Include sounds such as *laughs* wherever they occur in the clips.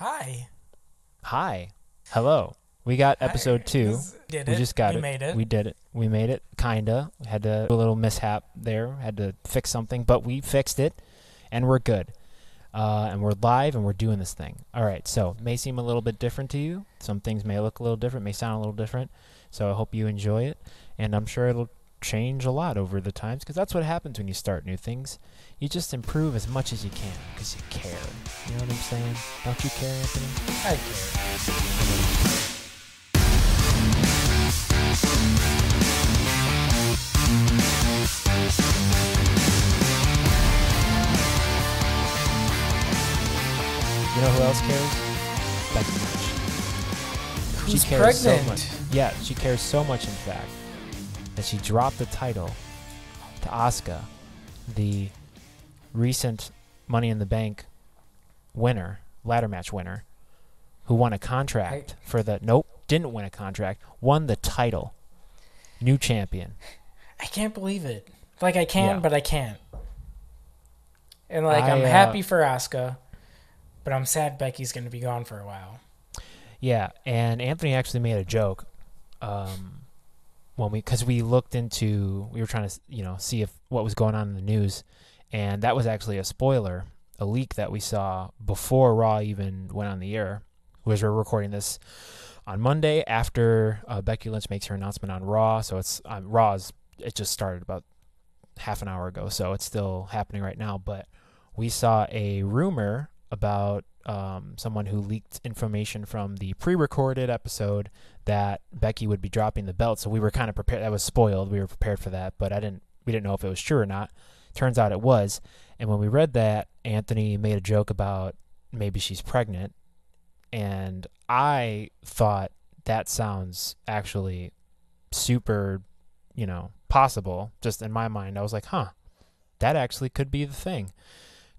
Hi. Hi. Hello. We got episode Hi. two. Did We it. just got we it. made it. We did it. We made it. Kinda. Had to do a little mishap there. Had to fix something, but we fixed it, and we're good. Uh, and we're live, and we're doing this thing. All right. So may seem a little bit different to you. Some things may look a little different. May sound a little different. So I hope you enjoy it, and I'm sure it'll change a lot over the times because that's what happens when you start new things. You just improve as much as you can because you care. You know what I'm saying? Don't you care, Anthony? I care. You know who else cares? Becky Lynch. Who's she cares so pregnant? much. Yeah, she cares so much, in fact, that she dropped the title to Asuka, the recent Money in the Bank winner, ladder match winner, who won a contract for the. Nope, didn't win a contract. Won the title. New champion. I can't believe it. Like I can, Yeah. but I can't. And like I, I'm uh, happy for Asuka, but I'm sad Becky's going to be gone for a while. Yeah, and Anthony actually made a joke um, when we because we looked into we were trying to you know see if what was going on in the news, and that was actually a spoiler, a leak that we saw before Raw even went on the air. Was we're recording this on Monday after uh, Becky Lynch makes her announcement on Raw, so it's um, Raw's it just started about half an hour ago, so it's still happening right now. But we saw a rumor about um, someone who leaked information from the pre-recorded episode that Becky would be dropping the belt. So we were kind of prepared. That was spoiled. We were prepared for that, but I didn't. We didn't know if it was true or not. Turns out it was. And when we read that, Anthony made a joke about maybe she's pregnant, and I thought that sounds actually super, you know, possible. Just in my mind, I was like, huh, that actually could be the thing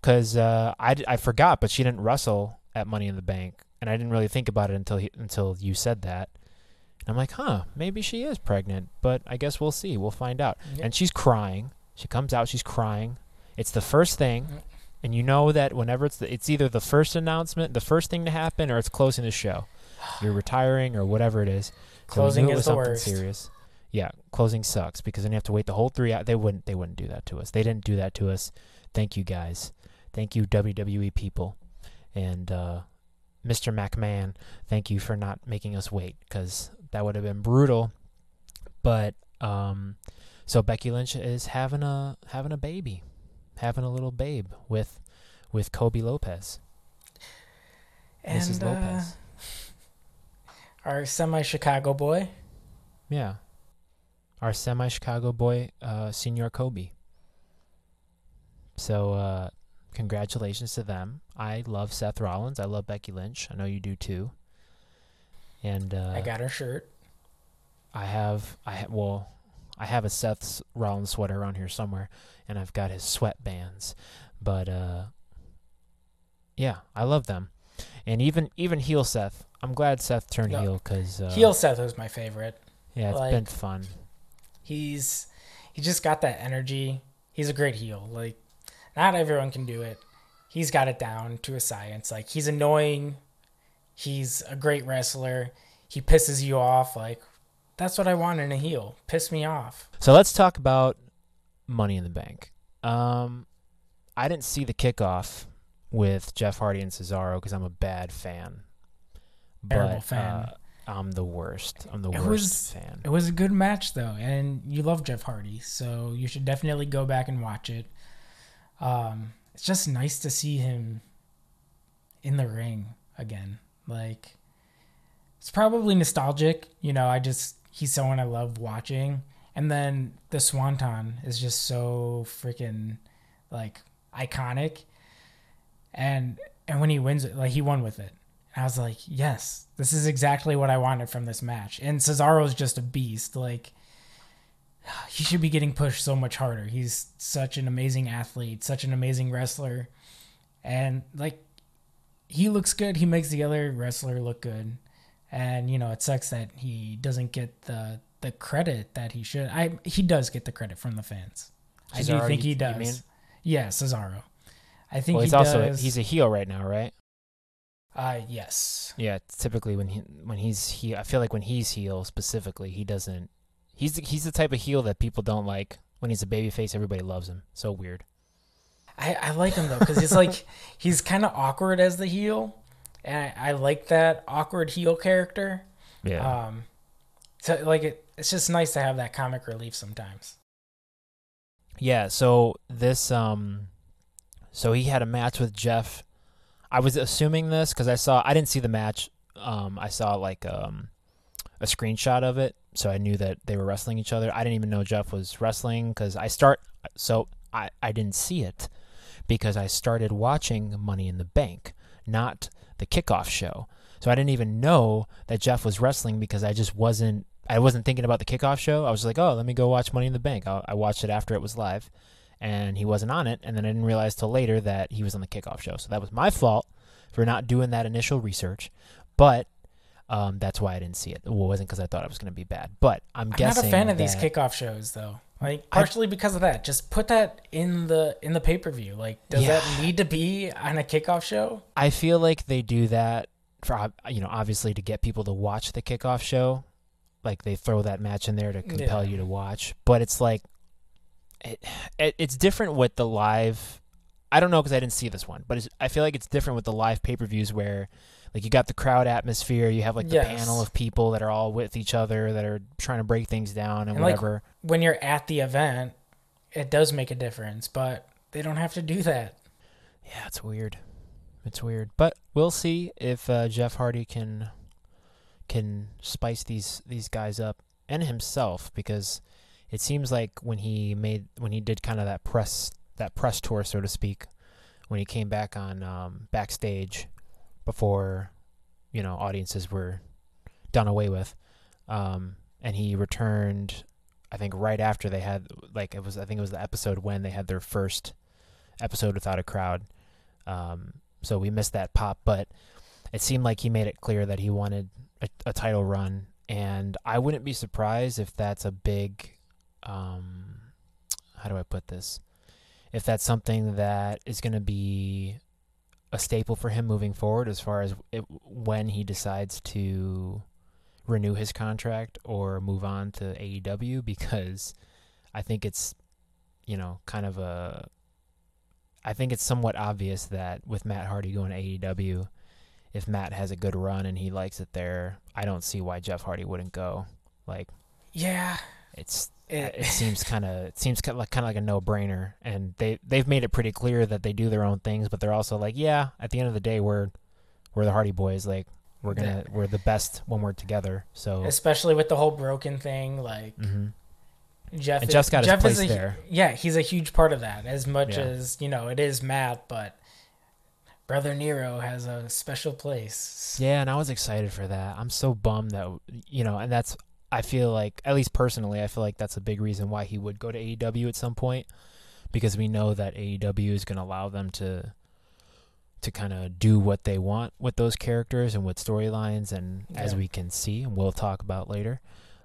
because uh, I, I forgot, but she didn't wrestle at Money in the Bank, and I didn't really think about it until he, until you said that. And I'm like, huh, maybe she is pregnant, but I guess we'll see. We'll find out. Yeah. And she's crying. She comes out, she's crying. It's the first thing, and you know that whenever it's the, it's either the first announcement, the first thing to happen, or it's closing the show. You're retiring or whatever it is. Closing it is the something worst. serious. Yeah, closing sucks because then you have to wait the whole three hours. They wouldn't. They wouldn't do that to us. They didn't do that to us. Thank you guys. Thank you WWE people, and uh, Mr. McMahon. Thank you for not making us wait because that would have been brutal. But um, so Becky Lynch is having a having a baby, having a little babe with with Colby Lopez, And Mrs. uh, Lopez. our semi-Chicago boy. Yeah. Our semi Chicago boy, uh, Senior Colby. So, uh, congratulations to them. I love Seth Rollins. I love Becky Lynch. I know you do too. And uh, I got her shirt. I have, I ha- well, I have a Seth Rollins sweater around here somewhere, and I've got his sweatbands. But uh, yeah, I love them. And even even heel Seth, I'm glad Seth turned No. heel because uh, Heel Seth was my favorite. Yeah, it's like- been fun. He's he just got that energy. He's a great heel. Like not everyone can do it. He's got it down to a science. Like he's annoying. He's a great wrestler. He pisses you off. Like that's what I want in a heel. Piss me off. So let's talk about Money in the Bank. Um, I didn't see the kickoff with Jeff Hardy and Cesaro because I'm a bad fan. Terrible but, fan. Uh, I'm the worst. I'm the It worst was- fan. It was a good match though, and you love Jeff Hardy, so you should definitely go back and watch it. Um, it's just nice to see him in the ring again. Like it's probably nostalgic, you know. I just he's someone I love watching, and then the Swanton is just so freaking like iconic, and and when he wins it, like he won with it. And I was like, yes, this is exactly what I wanted from this match. And Cesaro's just a beast. Like, *sighs* he should be getting pushed so much harder. He's such an amazing athlete, such an amazing wrestler. And, like, he looks good. He makes the other wrestler look good. And, you know, it sucks that he doesn't get the, the credit that he should. I He does get the credit from the fans. I do think he does. Yeah, Cesaro. I think Well, he's he also does. he's a heel right now, right? Uh, yes. Yeah, typically when he when he's he, I feel like when he's heel specifically, he doesn't. He's the, he's the type of heel that people don't like. When he's a babyface, everybody loves him. So weird. I, I like him though because he's like *laughs* he's kind of awkward as the heel, and I, I like that awkward heel character. Yeah. Um, so like it, it's just nice to have that comic relief sometimes. Yeah, so this um so he had a match with Jeff. I was assuming this cuz I saw I didn't see the match. Um I saw like um a screenshot of it, so I knew that they were wrestling each other. I didn't even know Jeff was wrestling cuz I start so I I didn't see it because I started watching Money in the Bank, not the kickoff show. So I didn't even know that Jeff was wrestling because I just wasn't I wasn't thinking about the kickoff show. I was like, oh, let me go watch Money in the Bank. I, I watched it after it was live, and he wasn't on it. And then I didn't realize till later that he was on the kickoff show. So that was my fault for not doing that initial research. But um, that's why I didn't see it. Well, it wasn't because I thought it was going to be bad. But I'm, guessing I'm not a fan of these kickoff shows though. Like I- partially because of that. Just put that in the in the pay per view. Like, does Yeah. that need to be on a kickoff show? I feel like they do that for you know obviously to get people to watch the kickoff show. Like they throw that match in there to compel Yeah. you to watch, but it's like it, it it's different with the live. I don't know because I didn't see this one, but it's, I feel like it's different with the live pay per views where like you got the crowd atmosphere, you have like the Yes. panel of people that are all with each other that are trying to break things down and, And, like, whatever. When you're at the event, it does make a difference, but they don't have to do that. Yeah, it's weird. It's weird, but we'll see if uh, Jeff Hardy can can spice these these guys up and himself because it seems like when he made when he did kind of that press that press tour so to speak when he came back on um, backstage before you know audiences were done away with. Um, and he returned I think right after they had like it was I think it was the episode when they had their first episode without a crowd. Um, so we missed that pop, but it seemed like he made it clear that he wanted a, a title run, and I wouldn't be surprised if that's a big, um, how do I put this? If that's something that is going to be a staple for him moving forward, as far as it, when he decides to renew his contract or move on to AEW, because I think it's, you know, kind of a I think it's somewhat obvious that with Matt Hardy going to AEW, if Matt has a good run and he likes it there, I don't see why Jeff Hardy wouldn't go. Like Yeah. it's It, it *laughs* seems kind of it seems kind of like kind of like a no brainer, and they they've made it pretty clear that they do their own things, but they're also like, yeah, at the end of the day, we're we're the Hardy Boys, like we're gonna we're the best when we're together. So especially with the whole broken thing, like mhm. Jeff. And Jeff's got his place is a, there. Yeah, he's a huge part of that. As much Yeah. as you know, it is Matt, but Brother Nero has a special place. Yeah, and I was excited for that. I'm so bummed that you know, and that's I feel like at least personally, I feel like that's a big reason why he would go to AEW at some point because we know that AEW is going to allow them to to kind of do what they want with those characters and with storylines and as we can see and we'll talk about later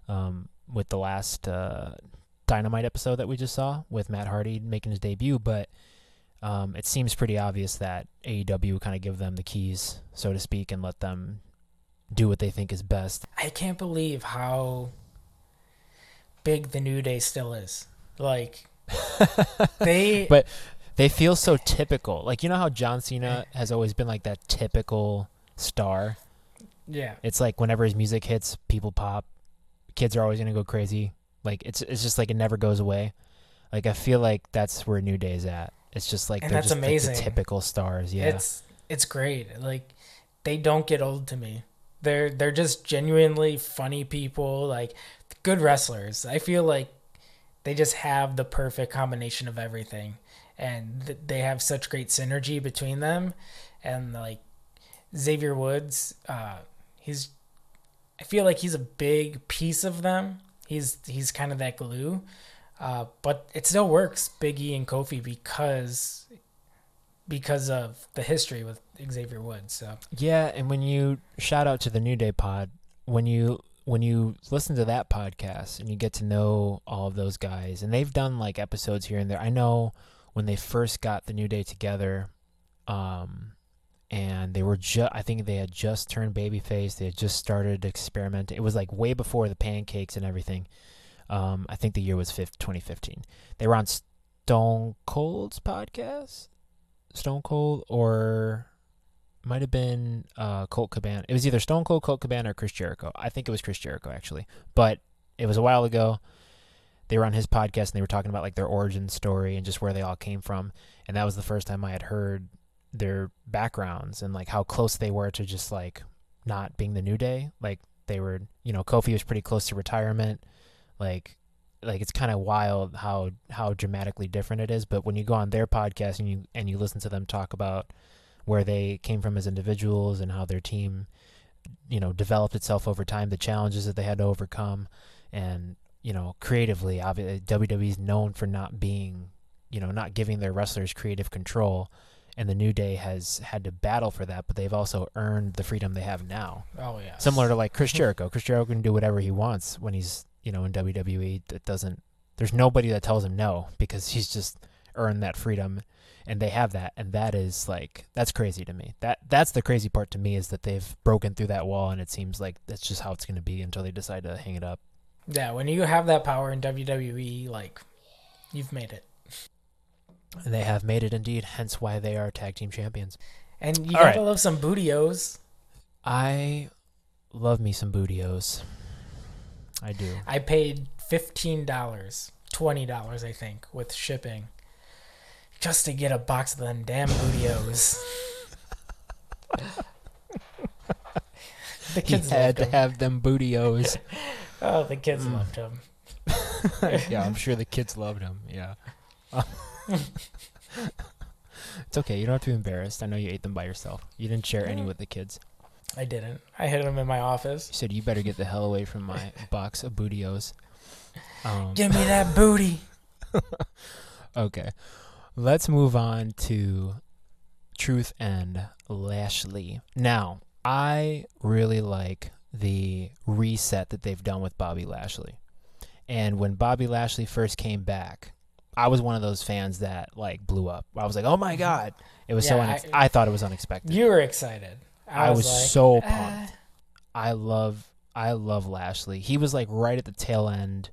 um, with the last uh, Dynamite episode that we just saw with Matt Hardy making his debut, but um, it seems pretty obvious that AEW kind of give them the keys, so to speak, and let them do what they think is best. I can't believe how big the New Day still is. Like *laughs* they, But they feel so typical. Like you know how John Cena has always been like that typical star. yeah, It's like whenever his music hits, people pop. Kids are always gonna go crazy. Like it's it's just like it never goes away. Like I feel like that's where New Day is at. It's just like And they're that's just like, amazing. the typical stars. Yeah. it's it's great. Like they don't get old to me. They're they're just genuinely funny people, like good wrestlers. I feel like they just have the perfect combination of everything, and th- they have such great synergy between them. And like Xavier Woods, uh, he's I feel like he's a big piece of them. He's he's kind of that glue. Uh, but it still works, Big E and Kofi, because because of the history with Xavier Woods. So Yeah, and when you shout out to the New Day pod, when you when you listen to that podcast and you get to know all of those guys, and they've done like episodes here and there. I know when they first got the New Day together, um, and they were just I think they had just turned babyface. They had just started experimenting. It was like way before the pancakes and everything. Um, I think the year was 2015. They were on Stone Cold's podcast, Stone Cold, or might have been uh, Colt Cabana. It was either Stone Cold, Colt Cabana, or Chris Jericho. I think it was Chris Jericho actually, but it was a while ago. They were on his podcast and they were talking about like their origin story and just where they all came from. And that was the first time I had heard their backgrounds and like how close they were to just like not being the new day. Like they were, you know, Kofi was pretty close to retirement. Like like it's kind of wild how how dramatically different it is, but when you go on their podcast and you and you listen to them talk about where they came from as individuals and how their team you know developed itself over time, the challenges that they had to overcome and you know, creatively, obviously WWE is known for not being, you know, not giving their wrestlers creative control and the New Day has had to battle for that, but they've also earned the freedom they have now. Oh yeah. Similar to like Chris Jericho. Chris Jericho can do whatever he wants when he's you know in WWE. That doesn't. There's nobody that tells him no because he's just earned that freedom, and they have that, and that is like that's crazy to me. That that's the crazy part to me is that they've broken through that wall, and it seems like that's just how it's going to be until they decide to hang it up. Yeah, when you have that power in WWE, like you've made it. They have made it indeed, hence why they are tag team champions. And you All gotta right. love some Booty-O's. I love me some Booty-O's. I do. I paid fifteen dollars, twenty dollars, I think, with shipping, just to get a box of them damn Booty-O's. the kids He had to them. have them Booty-O's. *laughs* Oh, the kids Mm. loved them. *laughs* yeah, I'm sure the kids loved him. Yeah. *laughs* it's okay. You don't have to be embarrassed. I know you ate them by yourself. You didn't share any with the kids. I didn't. I hid them in my office. You said you better get the hell away from my *laughs* box of Booty-O's. Um, Give me that booty. *laughs* okay. Let's move on to Truth and Lashley. Now, I really like the reset that they've done with Bobby Lashley. And when Bobby Lashley first came back, I was one of those fans that like blew up. I was like, "Oh my god!" It was so. Yeah, Unex- I, thought it was unexpected. You were excited. I was like, so "Ah." pumped. I love I love Lashley. He was like right at the tail end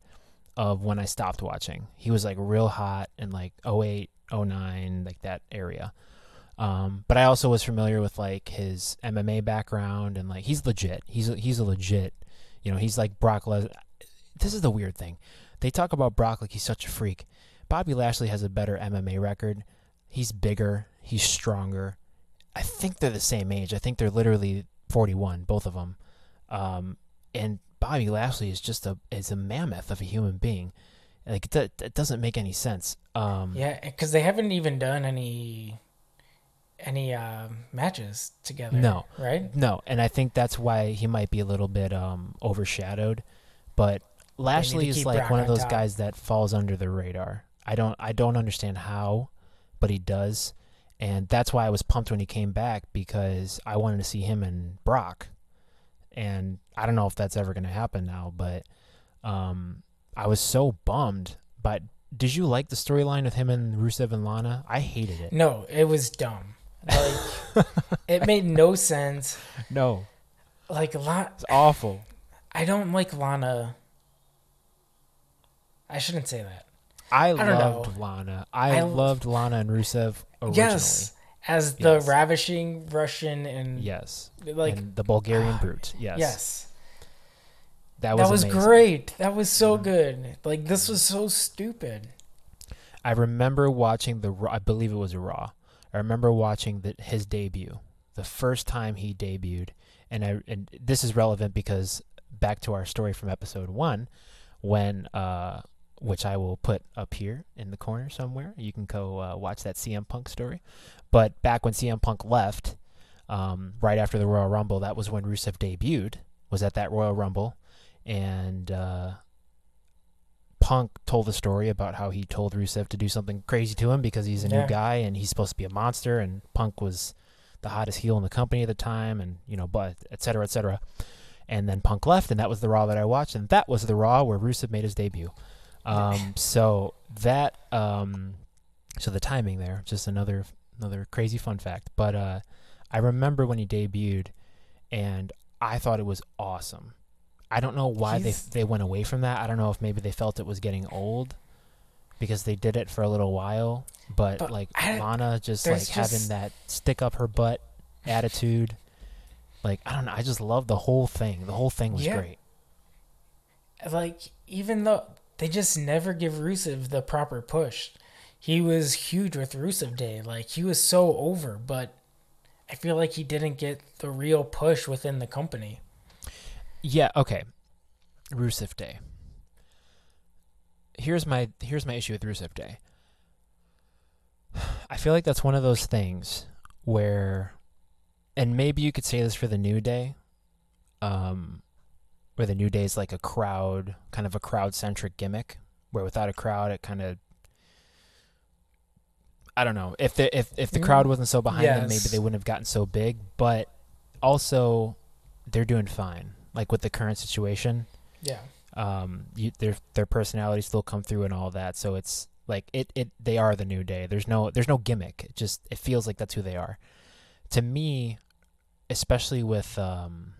of when I stopped watching. He was like real hot in like 08, 09, like that area. Um, but I also was familiar with like his MMA background and like he's legit. He's a, he's a legit. You know, he's like Brock Lesnar. This is the weird thing. They talk about Brock like he's such a freak. Bobby Lashley has a better MMA record. He's bigger. He's stronger. I think they're the same age. I think they're literally 41, both of them. Um, and Bobby Lashley is just a is a mammoth of a human being. Like that, that doesn't make any sense. Um, Yeah, because they haven't even done any any uh, matches together. No. right? No, and I think that's why he might be a little bit um, overshadowed. But Lashley is like Brock one of those guys that falls under the radar. I don't I don't understand how, but he does, and that's why I was pumped when he came back because I wanted to see him and Brock, and I don't know if that's ever going to happen now, but um, I was so bummed. But did you like the storyline with him and Rusev and Lana? I hated it. No, it was dumb. Like *laughs* it made no sense. No, Like La- it's awful. I don't like Lana. I shouldn't say that. I, don't loved know. Lana. I, I- loved Lana and Rusev originally. Yes, as the Yes. ravishing Russian and Yes. like and the Bulgarian brute. Yes. yes, That was that was amazing. great. That was so Mhm. good. Like this was so stupid. I remember watching the I believe it was a Raw. I remember watching the, his debut, the first time he debuted, and I and this is relevant because back to our story from episode 1 when uh which I will put up here in the corner somewhere. You can go uh, watch that CM Punk story. But back when CM Punk left, um, right after the Royal Rumble, that was when Rusev debuted. Was at that Royal Rumble, and uh, Punk told the story about how he told Rusev to do something crazy to him because he's a Yeah. new guy and he's supposed to be a monster, and Punk was the hottest heel in the company at the time, and you know, but et cetera, et cetera. And then Punk left, and that was the Raw that I watched, and that was the Raw where Rusev made his debut. Um, so that, um, so the timing there, just another another crazy fun fact. But uh, I remember when he debuted, and I thought it was awesome. I don't know why He's- they they went away from that. I don't know if maybe they felt it was getting old because they did it for a little while, but, But like I- Lana just like there's having that stick up her butt attitude. Like I don't know, I just love the whole thing. The whole thing was Yeah. great. like even though they just never give Rusev the proper push. He was huge with Rusev Day. Like he was so over, but I feel like he didn't get the real push within the company. Yeah, okay. Rusev Day. Here's my here's my issue with Rusev Day. I feel like that's one of those things where and maybe you could say this for the New Day. Um where the New Day is like a crowd kind of a crowd centric gimmick, where without a crowd it kind of I don't know. If the if if the crowd Mm, wasn't so behind them, maybe they wouldn't have gotten so big. But also, they're doing fine. Like with the current situation, Yeah. um, you, their their personalities still come through and all that. So it's like it, it they are the new day. There's no there's no gimmick. It just it feels like that's who they are. To me, especially with um,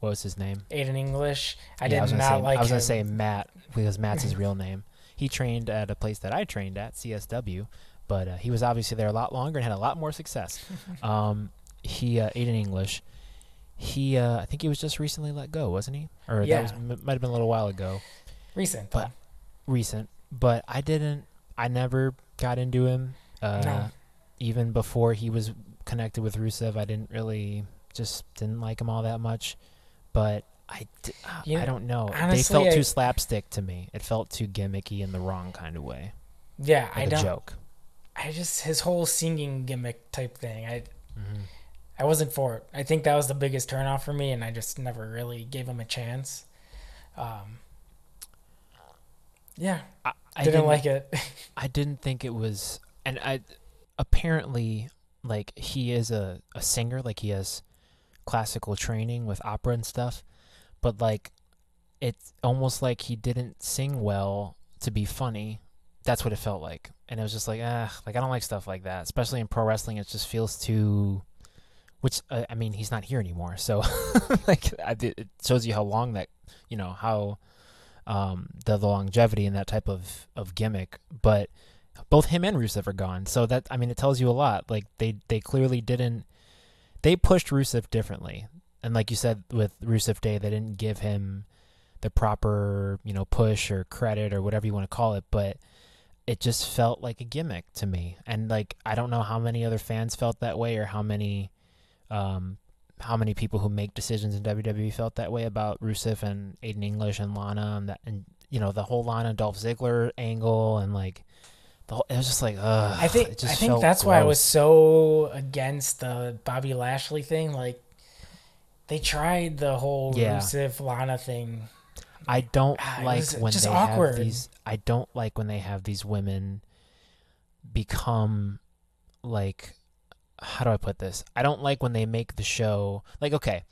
what was his name? Aiden English. I Yeah, did was gonna not say, like I was gonna him. say Matt because Matt's his real *laughs* name. He trained at a place that I trained at, CSW, but uh, he was obviously there a lot longer and had a lot more success. *laughs* um, he uh, Aiden English. He, uh, I think he was just recently let go, wasn't he? Or Yeah. that was m- might have been a little while ago, recent. but- recent. But I didn't. I never got into him. Uh, No. Even before he was connected with Rusev, I didn't really just didn't like him all that much. But I, d- uh, You I don't know. honestly, they felt I- too slapstick to me. It felt too gimmicky in the wrong kind of way, yeah, I like a don't. joke. I just his whole singing gimmick type thing. I hmm I wasn't for it. I think that was the biggest turnoff for me, and I just never really gave him a chance. Um, yeah, I, I didn't, like it. *laughs* I didn't think it was, and I apparently like he is a a singer, like he has classical training with opera and stuff, but like it's almost like he didn't sing well to be funny. That's what it felt like, and it was just like ah, like I don't like stuff like that, especially in pro wrestling. It just feels too. Which uh, I mean, he's not here anymore, so *laughs* like did- it shows you how long that you know how um, the, the longevity in that type of, of gimmick. But both him and Rusev are gone, so that I mean, it tells you a lot. Like they they clearly didn't. They pushed Rusev differently, and like you said with Rusev Day, they didn't give him the proper you know push or credit or whatever you want to call it, but. It just felt like a gimmick to me, and like I don't know how many other fans felt that way, or how many, um, how many people who make decisions in WWE felt that way about Rusev and Aiden English and Lana and that and you know the whole Lana Dolph Ziggler angle and like the whole, it was just like ugh, I think I think that's why I was so against the Bobby Lashley thing. Like they tried the whole Yeah. Rusev Lana thing. I don't Ah, like when just they awkward. have these. I don't like when they have these women become like how do I put this? I don't like when they make the show like okay,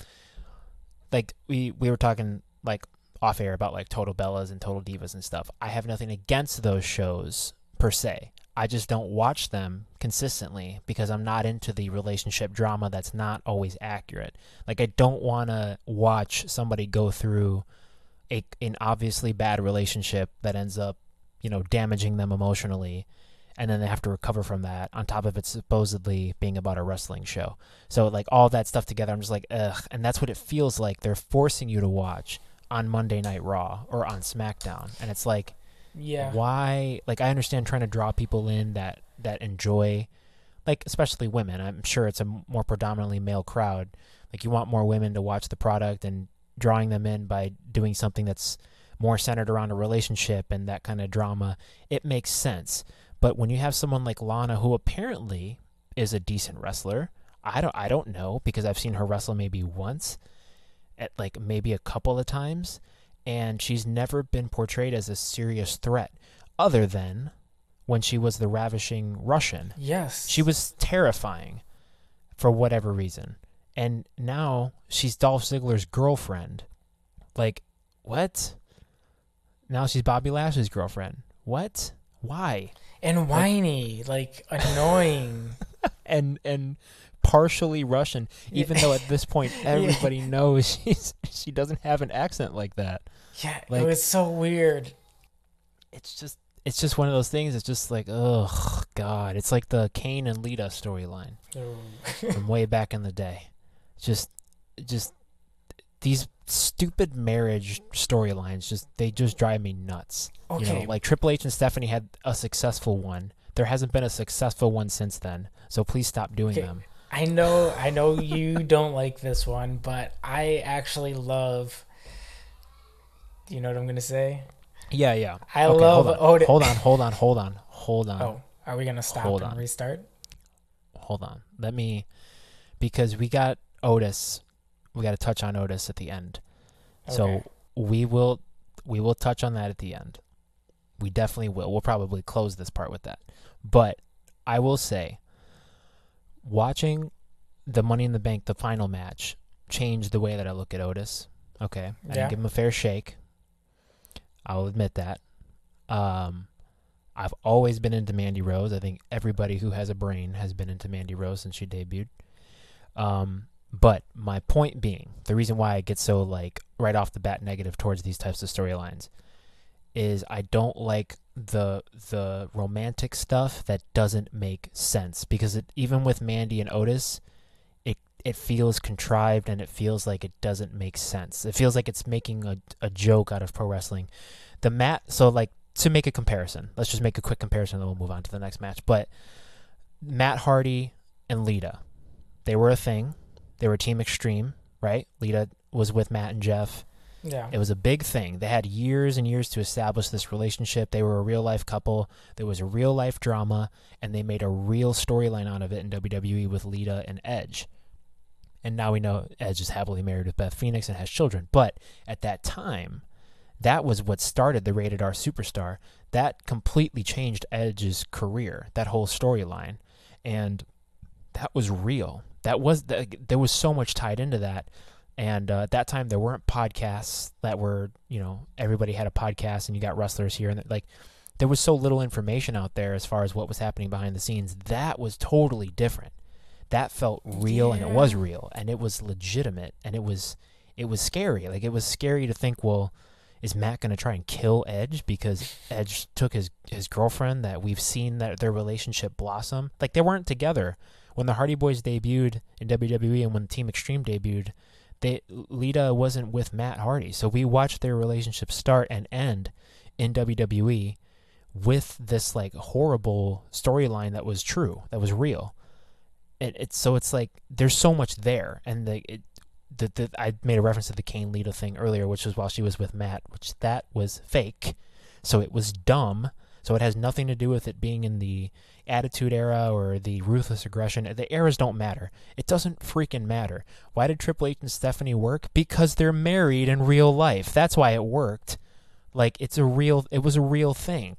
like we we were talking like off air about like Total Bellas and Total Divas and stuff. I have nothing against those shows per se. I just don't watch them consistently because I'm not into the relationship drama that's not always accurate. Like I don't want to watch somebody go through a an obviously bad relationship that ends up, you know, damaging them emotionally and then they have to recover from that on top of it supposedly being about a wrestling show. So like all that stuff together I'm just like ugh and that's what it feels like they're forcing you to watch on Monday Night Raw or on SmackDown. And it's like Yeah. why like i understand trying to draw people in that that enjoy like especially women. I'm sure it's a more predominantly male crowd. Like you want more women to watch the product and drawing them in by doing something that's more centered around a relationship and that kind of drama. It makes sense. But when you have someone like lana who apparently is a decent wrestler i don't i don't know because i've seen her wrestle maybe once at like maybe a couple of times and she's never been portrayed as a serious threat other than when she was the ravishing Russian. Yes. She was terrifying for whatever reason. And now she's Dolph Ziggler's girlfriend. Like, what? Now she's Bobby Lashley's girlfriend. What? Why? and whiny, like annoying. *laughs* And and partially Russian, even though at this point *laughs* everybody knows *laughs* she's she doesn't have an accent like that. Yeah, Like- it was so weird. It's just it's just one of those things. It's just like, oh God, it's like the Kane and Lita storyline oh. from way back in the day. Just, just these stupid marriage storylines. Just they just drive me nuts. You okay, know, like Triple H and Stephanie had a successful one. There hasn't been a successful one since then. So please stop doing Okay. them. I know, I know you don't like this one, but I actually love. You know what I'm gonna say? Yeah, yeah. I Okay, love hold on. Otis. hold on, hold on, hold on, hold on. Oh, are we gonna stop Hold and on. restart? hold on. Let me because we got Otis. We got to touch on Otis at the end. Okay. So we will we will touch on that at the end. We definitely will. We'll probably close this part with that. But I will say watching the Money in the Bank the final match changed the way that I look at Otis. Okay. I Yeah. didn't give him a fair shake. I'll admit that. Um I've always been into Mandy Rose. I think everybody who has a brain has been into Mandy Rose since she debuted. Um, but my point being, the reason why I get so like right off the bat negative towards these types of storylines is I don't like the the romantic stuff that doesn't make sense because it even with Mandy and Otis, it it feels contrived and it feels like it doesn't make sense. It feels like it's making a a joke out of pro wrestling. The mat so like to make a comparison, let's just make a quick comparison, then we'll move on to the next match. But Matt Hardy and Lita, they were a thing. They were Team Extreme, right? Lita was with Matt and Jeff. Yeah. It was a big thing. They had years and years to establish this relationship. They were a real life couple. There was a real life drama, and they made a real storyline out of it in WWE with Lita and Edge. And now we know Edge is happily married with Beth Phoenix and has children. But at that time, that was what started the rated R superstar. That completely changed Edge's career, that whole storyline. And that was real. That was there was so much tied into that. And uh, at that time, there weren't podcasts that were, you know, everybody had a podcast and you got wrestlers here. And like, there was so little information out there as far as what was happening behind the scenes. That was totally different. That felt real and it was real and it was legitimate and it was, it was scary. Like, it was scary to think, well, is Matt going to try and kill Edge because Edge took his, his girlfriend that we've seen that their relationship blossom? Like, they weren't together. When the Hardy Boys debuted in WWE and when Team Extreme debuted, they Lita wasn't with Matt Hardy. So we watched their relationship start and end in WWE with this like horrible storyline that was true, that was real. It, it's so it's like there's so much there, and the it, the, the I made a reference to the Kane Lita thing earlier, which was while she was with Matt, which that was fake, so it was dumb. So it has nothing to do with it being in the Attitude Era or the Ruthless Aggression. The eras don't matter. It doesn't freaking matter. Why did Triple H and Stephanie work? Because they're married in real life. That's why it worked. Like it's a real. It was a real thing.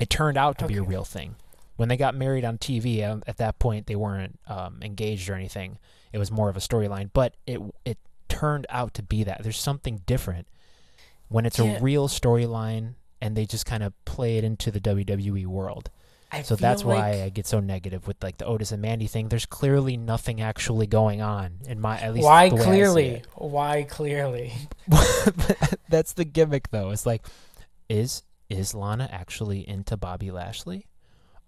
It turned out to be a real thing. When they got married on TV, um, at that point they weren't um, engaged or anything. It was more of a storyline, but it it turned out to be that. There's something different when it's Yeah. a real storyline and they just kind of play it into the WWE world. I So that's like, why I get so negative with like the Otis and Mandy thing. There's clearly nothing actually going on in my at least. Why the way I see clearly? Why clearly? *laughs* *laughs* that's the gimmick though. It's like, is is Lana actually into Bobby Lashley?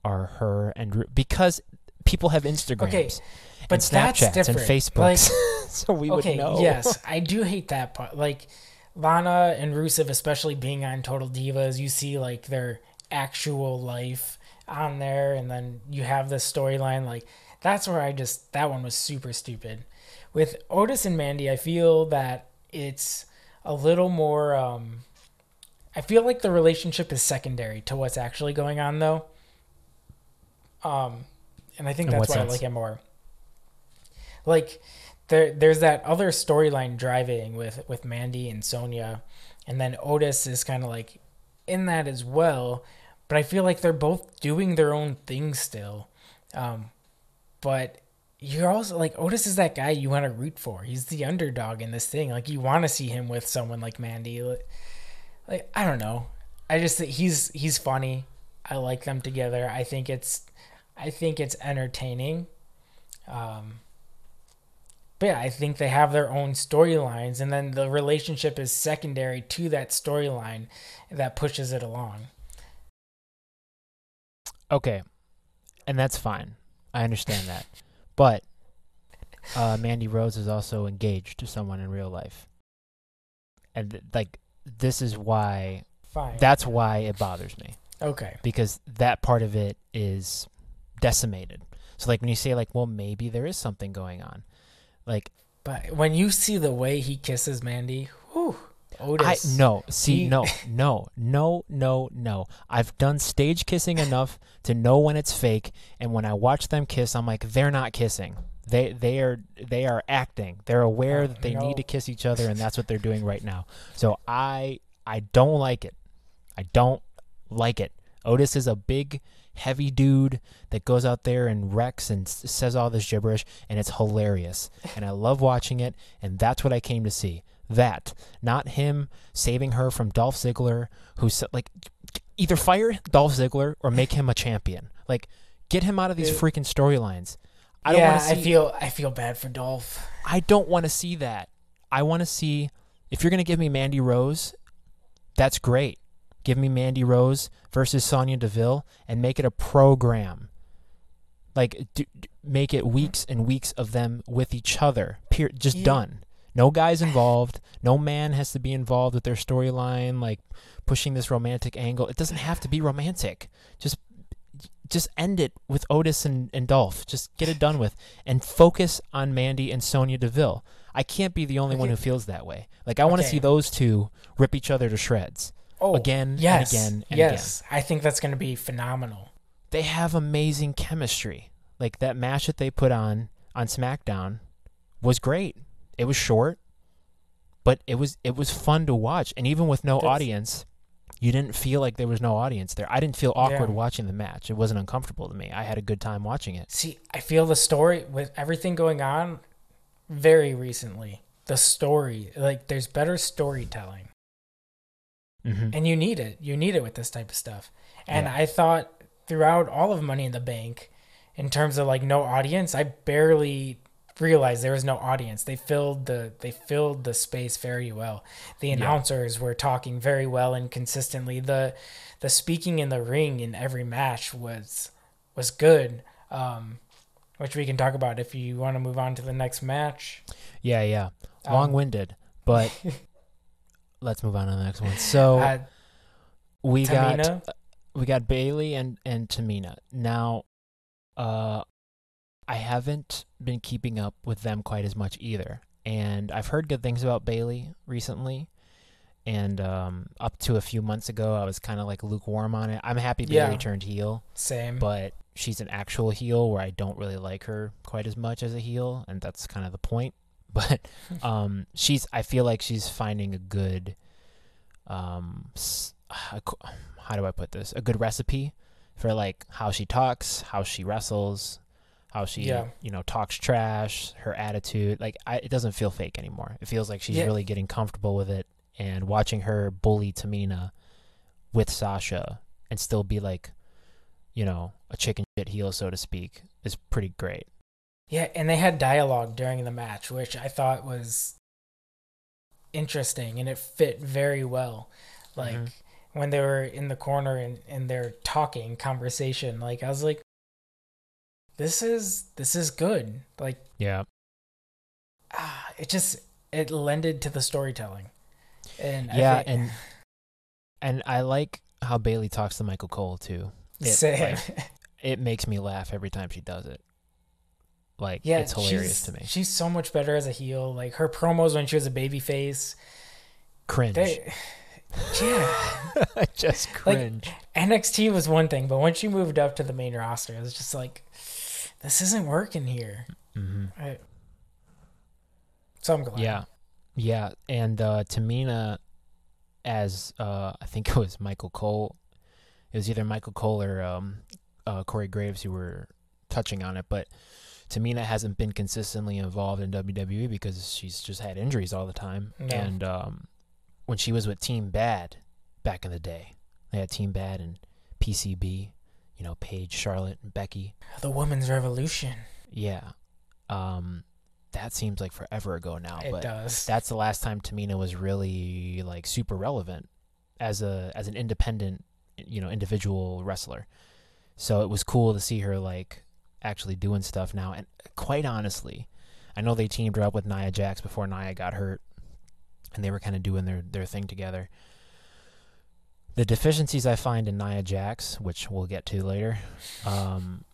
Are her and Ru- because people have Instagrams Okay, But that's Snapchats and. Facebooks, *laughs* so we okay, would know. yes, I do hate that part. Like Lana and Rusev, especially being on Total Divas, you see like their actual life on there, and then you have this storyline. Like that's where I just that one was super stupid. With Otis and Mandy, I feel that it's a little more. um I feel like the relationship is secondary to what's actually going on, though. Um, and I think In that's why sense? I like it more. Like there, there's that other storyline driving with with Mandy and Sonya, and then Otis is kind of like in that as well. But I feel like they're both doing their own thing still. Um, but you're also like Otis is that guy you want to root for. He's the underdog in this thing. Like you want to see him with someone like Mandy. Like, I don't know. I just he's he's funny. I like them together. I think it's I think it's entertaining. Um, but yeah, I think they have their own storylines, and then the relationship is secondary to that storyline that pushes it along. Okay, and that's fine. I understand that, *laughs* but uh, Mandy Rose is also engaged to someone in real life, and th- like this is why. Fine. That's why it bothers me okay. because that part of it is decimated. So like when you say like, well, maybe there is something going on, like But when you see the way he kisses Mandy, whew, Otis. I no, see He- no, *laughs* no, no, no, no. I've done stage kissing enough to know when it's fake, and when I watch them kiss, I'm like, they're not kissing. They they are they are acting. They're aware Uh, that they no. need to kiss each other, and that's what they're doing right now. So I I don't like it. I don't like it. Otis is a big, heavy dude that goes out there and wrecks and s- says all this gibberish, and it's hilarious. And I love watching it, and that's what I came to see. That, not him saving her from Dolph Ziggler, who's like, either fire Dolph Ziggler or make him a champion. Like, get him out of these freaking storylines. I don't yeah, want to see. I feel I feel bad for Dolph. I don't want to see that. I want to see if you're going to give me Mandy Rose, that's great. Give me Mandy Rose versus Sonya Deville and make it a program. Like do, d- make it weeks and weeks of them with each other. Period. Just Yeah. done. No guys involved. No man has to be involved with their storyline like pushing this romantic angle. It doesn't have to be romantic. Just just end it with Otis and, and Dolph. Just get it done with and focus on Mandy and Sonya Deville. I can't be the only one who feels that way. Like I want to see those two rip each other to shreds Oh, again yes, and again and yes. I think that's going to be phenomenal. They have amazing chemistry. Like that match that they put on on SmackDown was great. It was short, but it was it was fun to watch. And even with no That's- audience, you didn't feel like there was no audience there. I didn't feel awkward Yeah. watching the match. It wasn't uncomfortable to me. I had a good time watching it. See, I feel the story with everything going on very recently. The story, like there's better storytelling. Hmm and you need it. You need it with this type of stuff. And Yeah. I thought throughout all of Money in the Bank, in terms of like no audience, I barely realized there was no audience. They filled the they filled the space very well. The Yeah. announcers were talking very well and consistently. The the speaking in the ring in every match was was good. Um, which we can talk about if you want to move on to the next match. Yeah, yeah. Um, Long winded, but *laughs* let's move on to the next one. So *laughs* Uh, we got we got Bayley and and Tamina. Now, uh, I haven't been keeping up with them quite as much either, and I've heard good things about Bayley recently. And um, up to a few months ago, I was kind of like lukewarm on it. I'm happy Bayley Yeah. turned heel, same. but she's an actual heel where I don't really like her quite as much as a heel, and that's kind of the point. *laughs* But um, she's I feel like she's finding a good um, a how do I put this? A good recipe for like how she talks, how she wrestles, how she Yeah. you know talks trash, her attitude. Like I, it doesn't feel fake anymore. It feels like she's Yeah. really getting comfortable with it, and watching her bully Tamina with Sasha and still be like, you know, a chicken shit heel, so to speak, is pretty great. Yeah, and they had dialogue during the match, which I thought was interesting and it fit very well. Like Mhm. when they were in the corner and, and they're talking conversation, like I was like, This is this is good. Like Yeah. ah, it just it lended to the storytelling. And I yeah, think- and and I like how Bayley talks to Michael Cole too. It, Same. like, *laughs* it makes me laugh every time she does it. Like yeah, it's hilarious to me. She's so much better as a heel. Like her promos when she was a baby face. Cringe. They, yeah. I *laughs* just cringe. NXT was one thing, but when she moved up to the main roster, it was just like, this isn't working here. hmm I, so I'm glad. Yeah, yeah, and uh, Tamina, as uh, I think it was Michael Cole. It was either Michael Cole or um, uh, Corey Graves who were touching on it, but Tamina hasn't been consistently involved in WWE because she's just had injuries all the time. No. And um, when she was with Team Bad back in the day, they had Team Bad and PCB, you know, Paige, Charlotte, and Becky. The women's revolution. Yeah. Um that seems like forever ago now. It but does. that's the last time Tamina was really like super relevant as a as an independent, you know, individual wrestler. So it was cool to see her like actually doing stuff now. And quite honestly, I know they teamed her up with Nia Jax before Nia got hurt, and they were kind of doing their their thing together. The deficiencies I find in Nia Jax, which we'll get to later, um,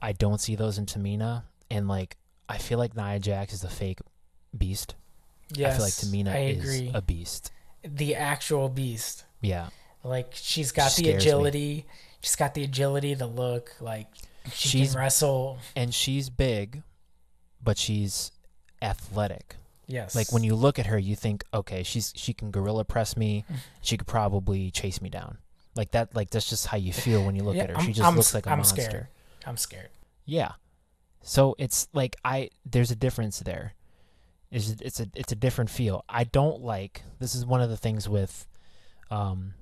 I don't see those in Tamina. And like, I feel like Nia Jax is a fake beast. yes, I feel like Tamina I is agree. a beast. the actual beast. Yeah. Like she's got She the scares me. agility. She's got the agility, the look. Like she She's- can wrestle. And she's big, but she's athletic. Yes. Like when you look at her, you think, okay, she's she can gorilla press me. Mm. She could probably chase me down. Like that. Like that's just how you feel when you look Yeah, at her. I'm- she just I'm looks like a I'm monster. scared. I'm scared. Yeah. So it's like I there's a difference there. Is it's a it's a different feel. I don't like this is one of the things with um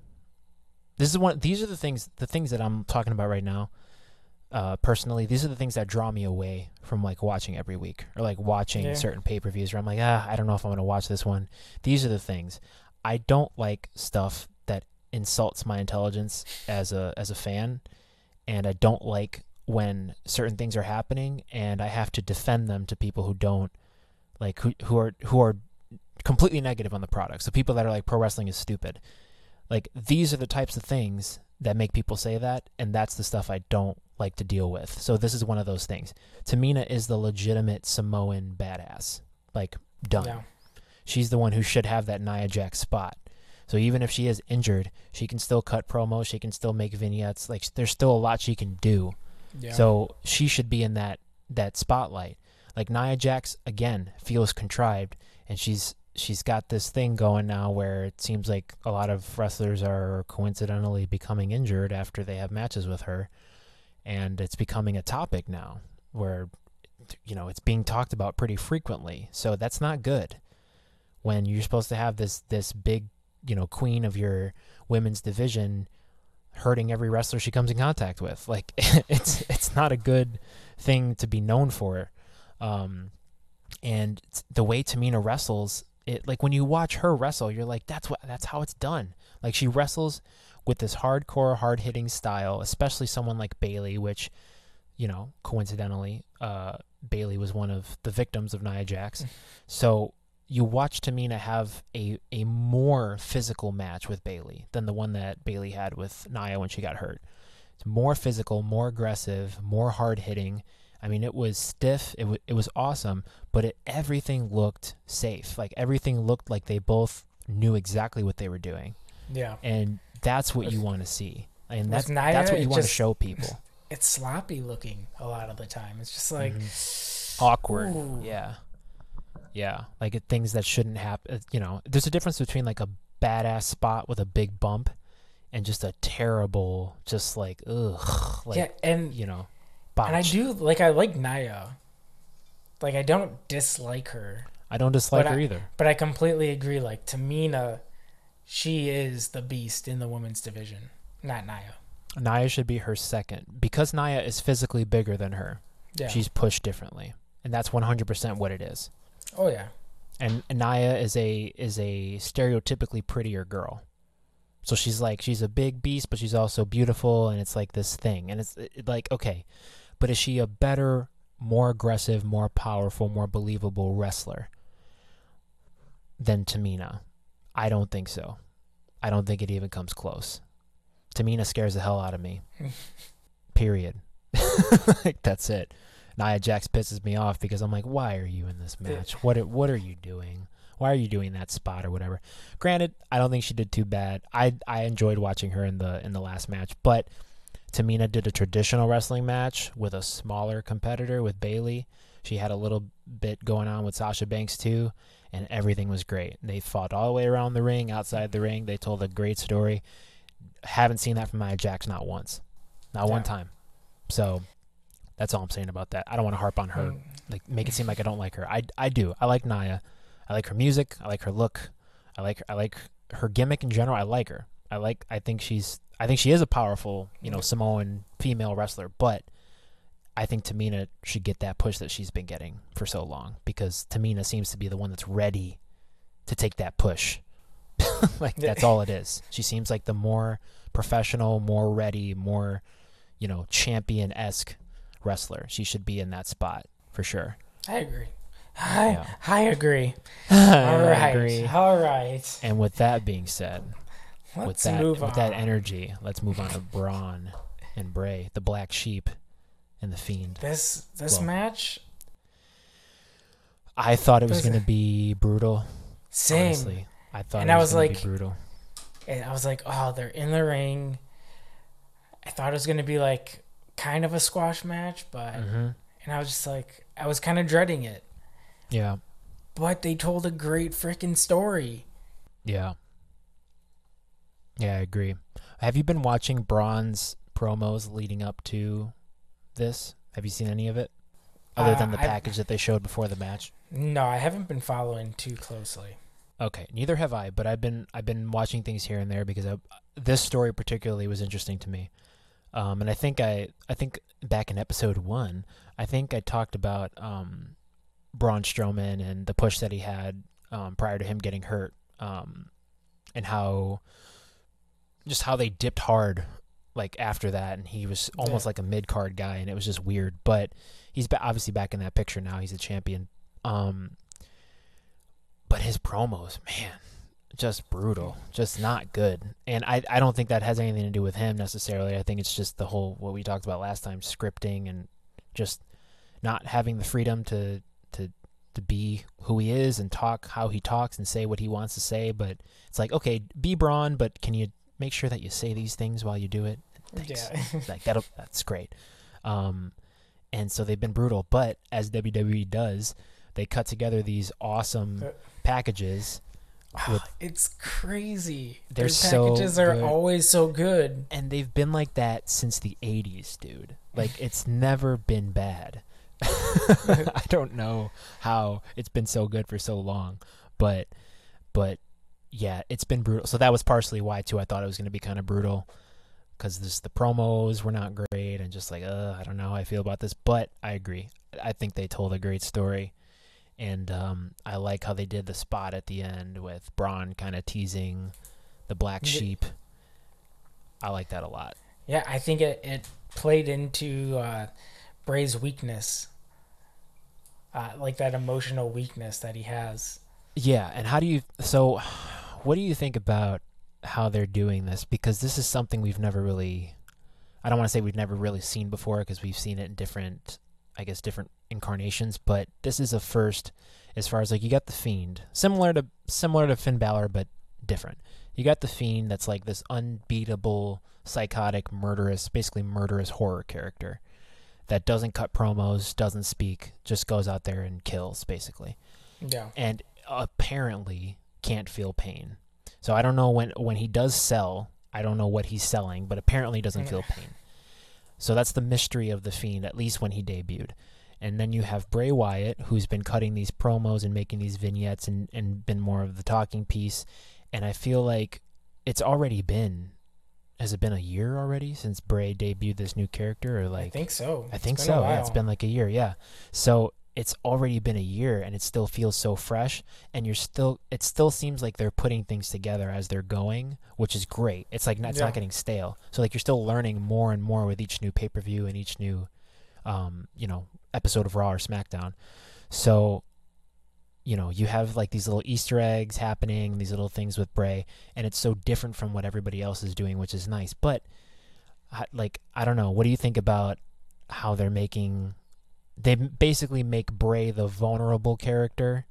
this is one these are the things the things that I'm talking about right now. Uh personally, these are the things that draw me away from like watching every week or like watching Yeah. certain pay-per-views where I'm like, "Ah, I don't know if I'm going to watch this one." These are the things. I don't like stuff that insults my intelligence as a as a fan and I don't like when certain things are happening and I have to defend them to people who don't like who who are who are completely negative on the product. So people that are like pro wrestling is stupid. Like these are the types of things that make people say that and that's the stuff I don't like to deal with. So this is one of those things. Tamina is the legitimate Samoan badass. Like done. Yeah. She's the one who should have that Nia Jax spot. So even if she is injured, she can still cut promos. She can still make vignettes. Like there's still a lot she can do. Yeah. So she should be in that that spotlight. Like Nia Jax again feels contrived, and she's she's got this thing going now where it seems like a lot of wrestlers are coincidentally becoming injured after they have matches with her, and it's becoming a topic now where you know it's being talked about pretty frequently. So that's not good. When you're supposed to have this this big you know queen of your women's division hurting every wrestler she comes in contact with. Like *laughs* it's it's not a good thing to be known for. Um, and the way Tamina wrestles, it like when you watch her wrestle, you're like, that's what that's how it's done. Like she wrestles with this hardcore, hard hitting style, especially someone like Bayley, which, you know, coincidentally, uh, Bayley was one of the victims of Nia Jax. so you watch Tamina have a a more physical match with Bayley than the one that Bayley had with Nia when she got hurt. It's more physical, more aggressive, more hard hitting. I mean, it was stiff. It w- it was awesome, but it, everything looked safe. Like everything looked like they both knew exactly what they were doing, yeah. and that's what you want to see. And that's Nia, that's what you want to show people. *sniffs* It's sloppy looking a lot of the time. It's just like Mm-hmm. Awkward. Ooh. Yeah. Yeah, like it, things that shouldn't happen. You know, there's a difference between like a badass spot with a big bump and just a terrible, just like ugh, like yeah, and you know, and I do like I like Nia. Like I don't dislike her, I don't dislike her I- either. but I completely agree. Like Tamina, she is the beast in the women's division, not Nia. Nia should be her second because Nia is physically bigger than her. Yeah. She's pushed differently, and that's 100% what it is. oh yeah. And Nia is a is a stereotypically prettier girl. So she's like she's a big beast, but she's also beautiful, and it's like this thing. And it's it, like okay, but is she a better, more aggressive, more powerful, more believable wrestler than Tamina? I don't think so. I don't think it even comes close. Tamina scares the hell out of me. *laughs* Period. *laughs* like that's it. Nia Jax pisses me off because I'm like, why are you in this match? What are, what are you doing? Why are you doing that spot or whatever? Granted, I don't think she did too bad. I I enjoyed watching her in the in the last match, but Tamina did a traditional wrestling match with a smaller competitor with Bayley. She had a little bit going on with Sasha Banks too, and everything was great. They fought all the way around the ring, outside the ring. They told a great story. Haven't seen that from Nia Jax not once, not one time. So that's all I'm saying about that. I don't want to harp on her, Mm, like make it seem like I don't like her. I I do. I like Nia. I like her music. I like her look. I like I like her gimmick in general. I like her. I like. I think she's. I think she is a powerful, you know, Samoan female wrestler. But I think Tamina should get that push that she's been getting for so long because Tamina seems to be the one that's ready to take that push. *laughs* like that's all it is. She seems like the more professional, more ready, more, you know, champion esque wrestler. She should be in that spot for sure. I agree. I, Yeah. I agree. *laughs* All right. I agree. All right. And with that being said, Let's with that move with that energy, let's move on to Braun and Bray, the Black Sheep and the Fiend. this this Well, match, I thought it was going to be brutal. same. Honestly, I thought And it I was, like- be brutal. And I was like, oh, they're in the ring. I thought it was gonna be like kind of a squash match, but hmm and I was just like, I was kind of dreading it. Yeah, But they told a great freaking story. yeah, yeah. I agree. Have you been watching Braun's promos leading up to this? Have you seen any of it, other Uh, than the I've- package that they showed before the match? No, I haven't been following too closely. Okay, neither have I, but I've been I've been watching things here and there because I, this story particularly was interesting to me. Um, and I think I I think back in episode one, I think I talked about um, Braun Strowman and the push that he had um, prior to him getting hurt, um, and how just how they dipped hard like after that, and he was almost Yeah. like a mid card guy, and it was just weird. But he's obviously back in that picture now. He's a champion. Um, but his promos, man, just brutal, just not good. And I, I don't think that has anything to do with him necessarily. I think it's just the whole what we talked about last time, scripting and just not having the freedom to to to be who he is and talk how he talks and say what he wants to say. But it's like, okay, be Braun, but can you make sure that you say these things while you do it? Thanks. Yeah. like *laughs* that that's great um and so they've been brutal but as wwe does they cut together these awesome Uh, packages with- it's crazy. Their so packages are good. always so good. and they've been like that since the 80s dude like *laughs* it's never been bad *laughs* i don't know how it's been so good for so long but but yeah it's been brutal so that was partially why too i thought it was going to be kind of brutal because this the promos were not great and just like uh i don't know how i feel about this but i agree i think they told a great story and um, I like how they did the spot at the end with Braun kind of teasing the black sheep. I like that a lot. Yeah, I think it, it played into uh, Bray's weakness, uh, like that emotional weakness that he has. Yeah, and how do you so what do you think about how they're doing this because this is something we've never really I don't want to say we've never really seen before because we've seen it in different I guess different incarnations, but this is a first as far as like you got the fiend, similar to similar to Finn Balor but different. You got the fiend that's like this unbeatable psychotic murderous basically murderous horror character that doesn't cut promos, doesn't speak, just goes out there and kills basically Yeah. and apparently can't feel pain. So I don't know when when he does sell, I don't know what he's selling, but apparently he doesn't feel pain. So that's the mystery of the fiend, at least when he debuted. And then you have Bray Wyatt, who's been cutting these promos and making these vignettes and, and been more of the talking piece. And I feel like it's already been has it been a year already since Bray debuted this new character or like I think so. I think so. Yeah, it's been like a year. Yeah. So it's already been a year and it still feels so fresh and you're still it still seems like they're putting things together as they're going which is great. It's like it's Yeah. not getting stale. So like you're still learning more and more with each new pay-per-view and each new um you know episode of raw or smackdown. So you know you have like these little easter eggs happening these little things with bray and it's so different from what everybody else is doing which is nice. But like i don't know. What do you think about how they're making they basically make Bray the vulnerable character,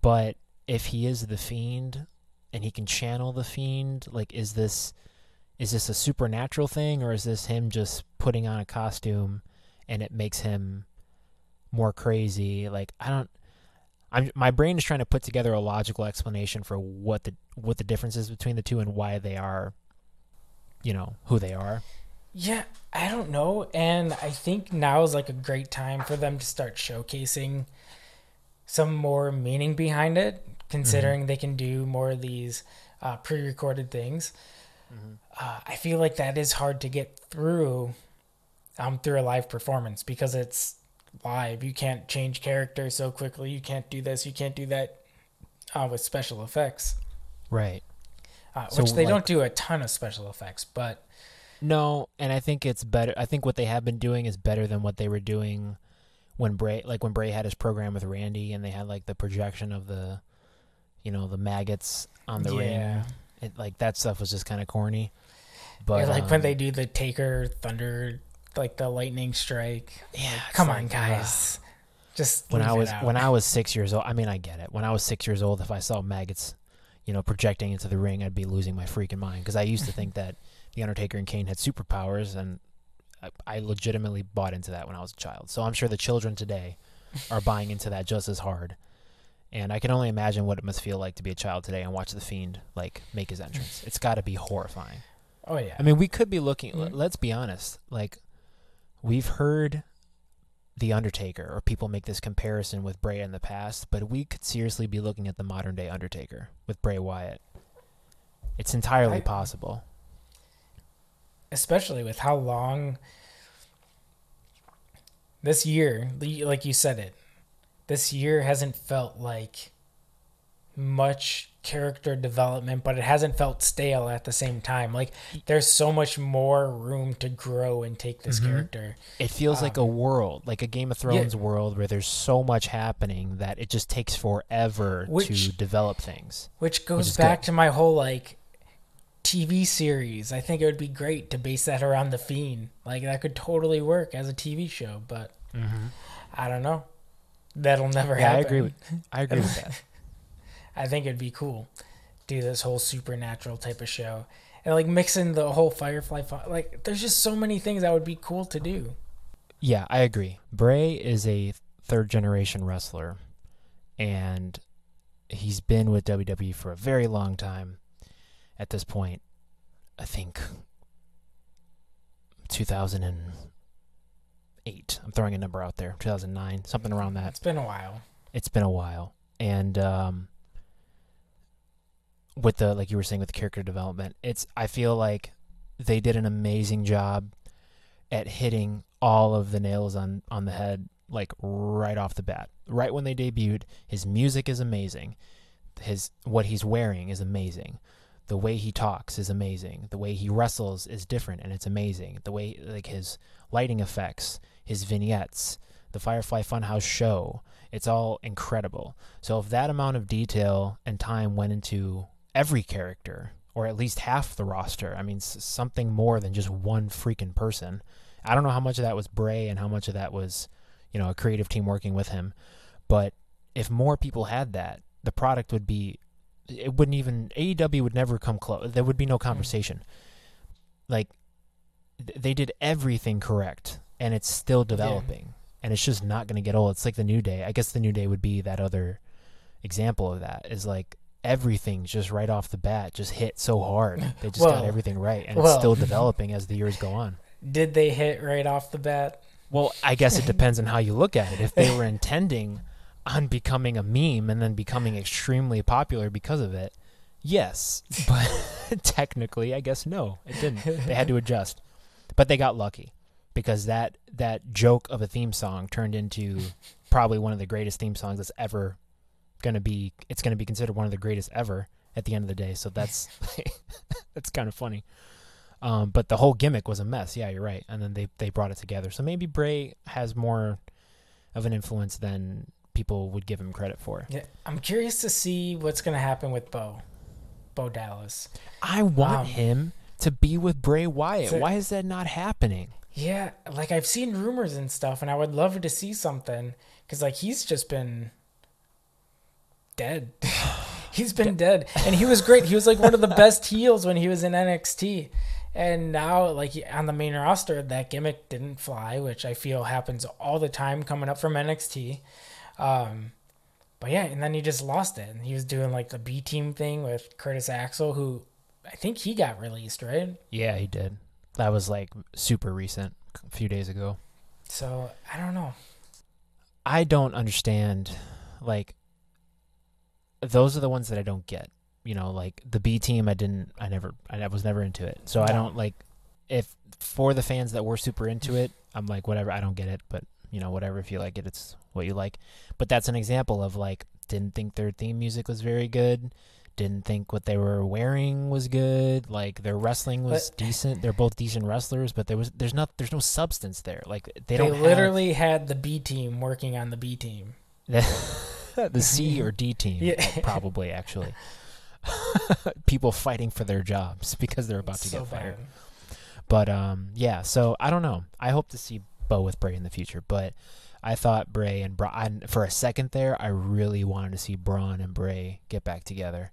but if he is the fiend and he can channel the fiend, like is this is this a supernatural thing or is this him just putting on a costume and it makes him more crazy? Like I don't I'm my brain is trying to put together a logical explanation for what the what the difference is between the two and why they are you know, who they are. Yeah, I don't know. And I think now is like a great time for them to start showcasing some more meaning behind it, considering they can do more of these uh, pre recorded things. Uh, I feel like that is hard to get through um, through a live performance because it's live. You can't change character so quickly. You can't do this. You can't do that uh, with special effects, Right. uh, So, which they like- don't do a ton of special effects. But No, and I think it's better. I think what they have been doing is better than what they were doing when Bray, like when Bray had his program with Randy, and they had like the projection of the, you know, the maggots on the ring. yeah, It, like that stuff was just kind of corny. But Or, like when um, they do the Taker Thunder, like the lightning strike. yeah, Like, come like, on, guys. Just when I was when I was six years old. I mean, I get it. When I was six years old, if I saw maggots, you know, projecting into the ring, I'd be losing my freaking mind because I used to think that the Undertaker and Kane had superpowers, and I, I legitimately bought into that when I was a child. So I'm sure the children today *laughs* are buying into that just as hard. And I can only imagine what it must feel like to be a child today and watch the Fiend like make his entrance. It's got to be horrifying. oh yeah, I mean, we could be looking. Mhm. Let's be honest. Like, we've heard the Undertaker, or people make this comparison with Bray in the past, but we could seriously be looking at the modern day Undertaker with Bray Wyatt. It's entirely I- possible. Especially with how long this year, like you said it, this year hasn't felt like much character development, but it hasn't felt stale at the same time. Like there's so much more room to grow and take this Mhm. character. It feels like a world, like a Game of Um, yeah. Thrones world, where there's so much happening that it just takes forever to develop things. Which goes is back good. to my whole like TV series. I think it would be great to base that around the Fiend. Like that could totally work as a TV show, but mm-hmm. I don't know. That'll never Yeah, I happen. agree with I agree with that. *laughs* I think it'd be cool. Do this whole supernatural type of show. And like mixing the whole Firefly like there's just so many things that would be cool to do. Yeah, I agree. Bray is a third generation wrestler, and he's been with WWE for a very long time. At this point, I think 2008. I'm throwing a number out there. 2009, something around that. It's been a while. It's been a while, and um, with the like you were saying with the character development, it's I feel like they did an amazing job at hitting all of the nails on on the head like right off the bat. Right when they debuted, his music is amazing. His what he's wearing is amazing. The way he talks is amazing. The way he wrestles is different and it's amazing. The way like his lighting effects, his vignettes, the Firefly Funhouse show, it's all incredible. So if that amount of detail and time went into every character or at least half the roster, I mean something more than just one freaking person. I don't know how much of that was Bray and how much of that was, you know, a creative team working with him, but if more people had that, the product would be it wouldn't even AEW would never come close. There would be no hmm. conversation. Like th- they did everything correct and it's still developing and it's just not going to get old. It's like the New Day. I guess the New Day would be that other example of that. Is like everything just right off the bat just hit so hard. *laughs* They just got everything right and well. it's still *laughs* developing as the years go on. Did they hit right off the bat? Well, I guess it *laughs* depends on how you look at it. If they were intending on becoming a meme and then becoming extremely popular because of it, yes. *laughs* But technically, I guess no, it didn't. They had to adjust. But they got lucky because that that joke of a theme song turned into probably one of the greatest theme songs that's ever going to be it's going to be considered one of the greatest ever at the end of the day. So that's *laughs* that's kind of funny. Um, but the whole gimmick was a mess. Yeah, you're right. And then they they brought it together. So maybe Bray has more of an influence than people would give him credit for. Yeah, I'm curious to see what's gonna happen with Bo, Bo Dallas. I want Um, him to be with Bray Wyatt. so- Why is that not happening? Yeah, like I've seen rumors and stuff, and I would love to see something because like he's just been dead. *laughs* he's been dead, and he was great. He was like one of the *laughs* best heels when he was in NXT, and now like on the main roster, that gimmick didn't fly, which I feel happens all the time coming up from NXT. Um, but yeah, and then he just lost it, and he was doing like the B team thing with Curtis Axel, who I think he got released, right? Yeah, he did. That was like super recent, a few days ago. So I don't know. I don't understand. Like, those are the ones that I don't get. You know, like the B team, I didn't, I never, I was never into it. So I don't like. If for the fans that were super into it, I'm like, whatever. I don't get it, but you know, whatever. If you like it, it's what you like. But that's an example of like, didn't think their theme music was very good. Didn't think what they were wearing was good. Like their wrestling was But- decent. They're both decent wrestlers, but there was there's not there's no substance there. Like they They, don't have- literally had the B team working on the B team. the *laughs* C or D team, Yeah. probably actually. *laughs* People fighting for their jobs because they're about to so get fired. bad. But um, yeah. So I don't know. I hope to see Bo with Bray in the future. But I thought Bray and Braun for a second there. I really wanted to see Braun and Bray get back together.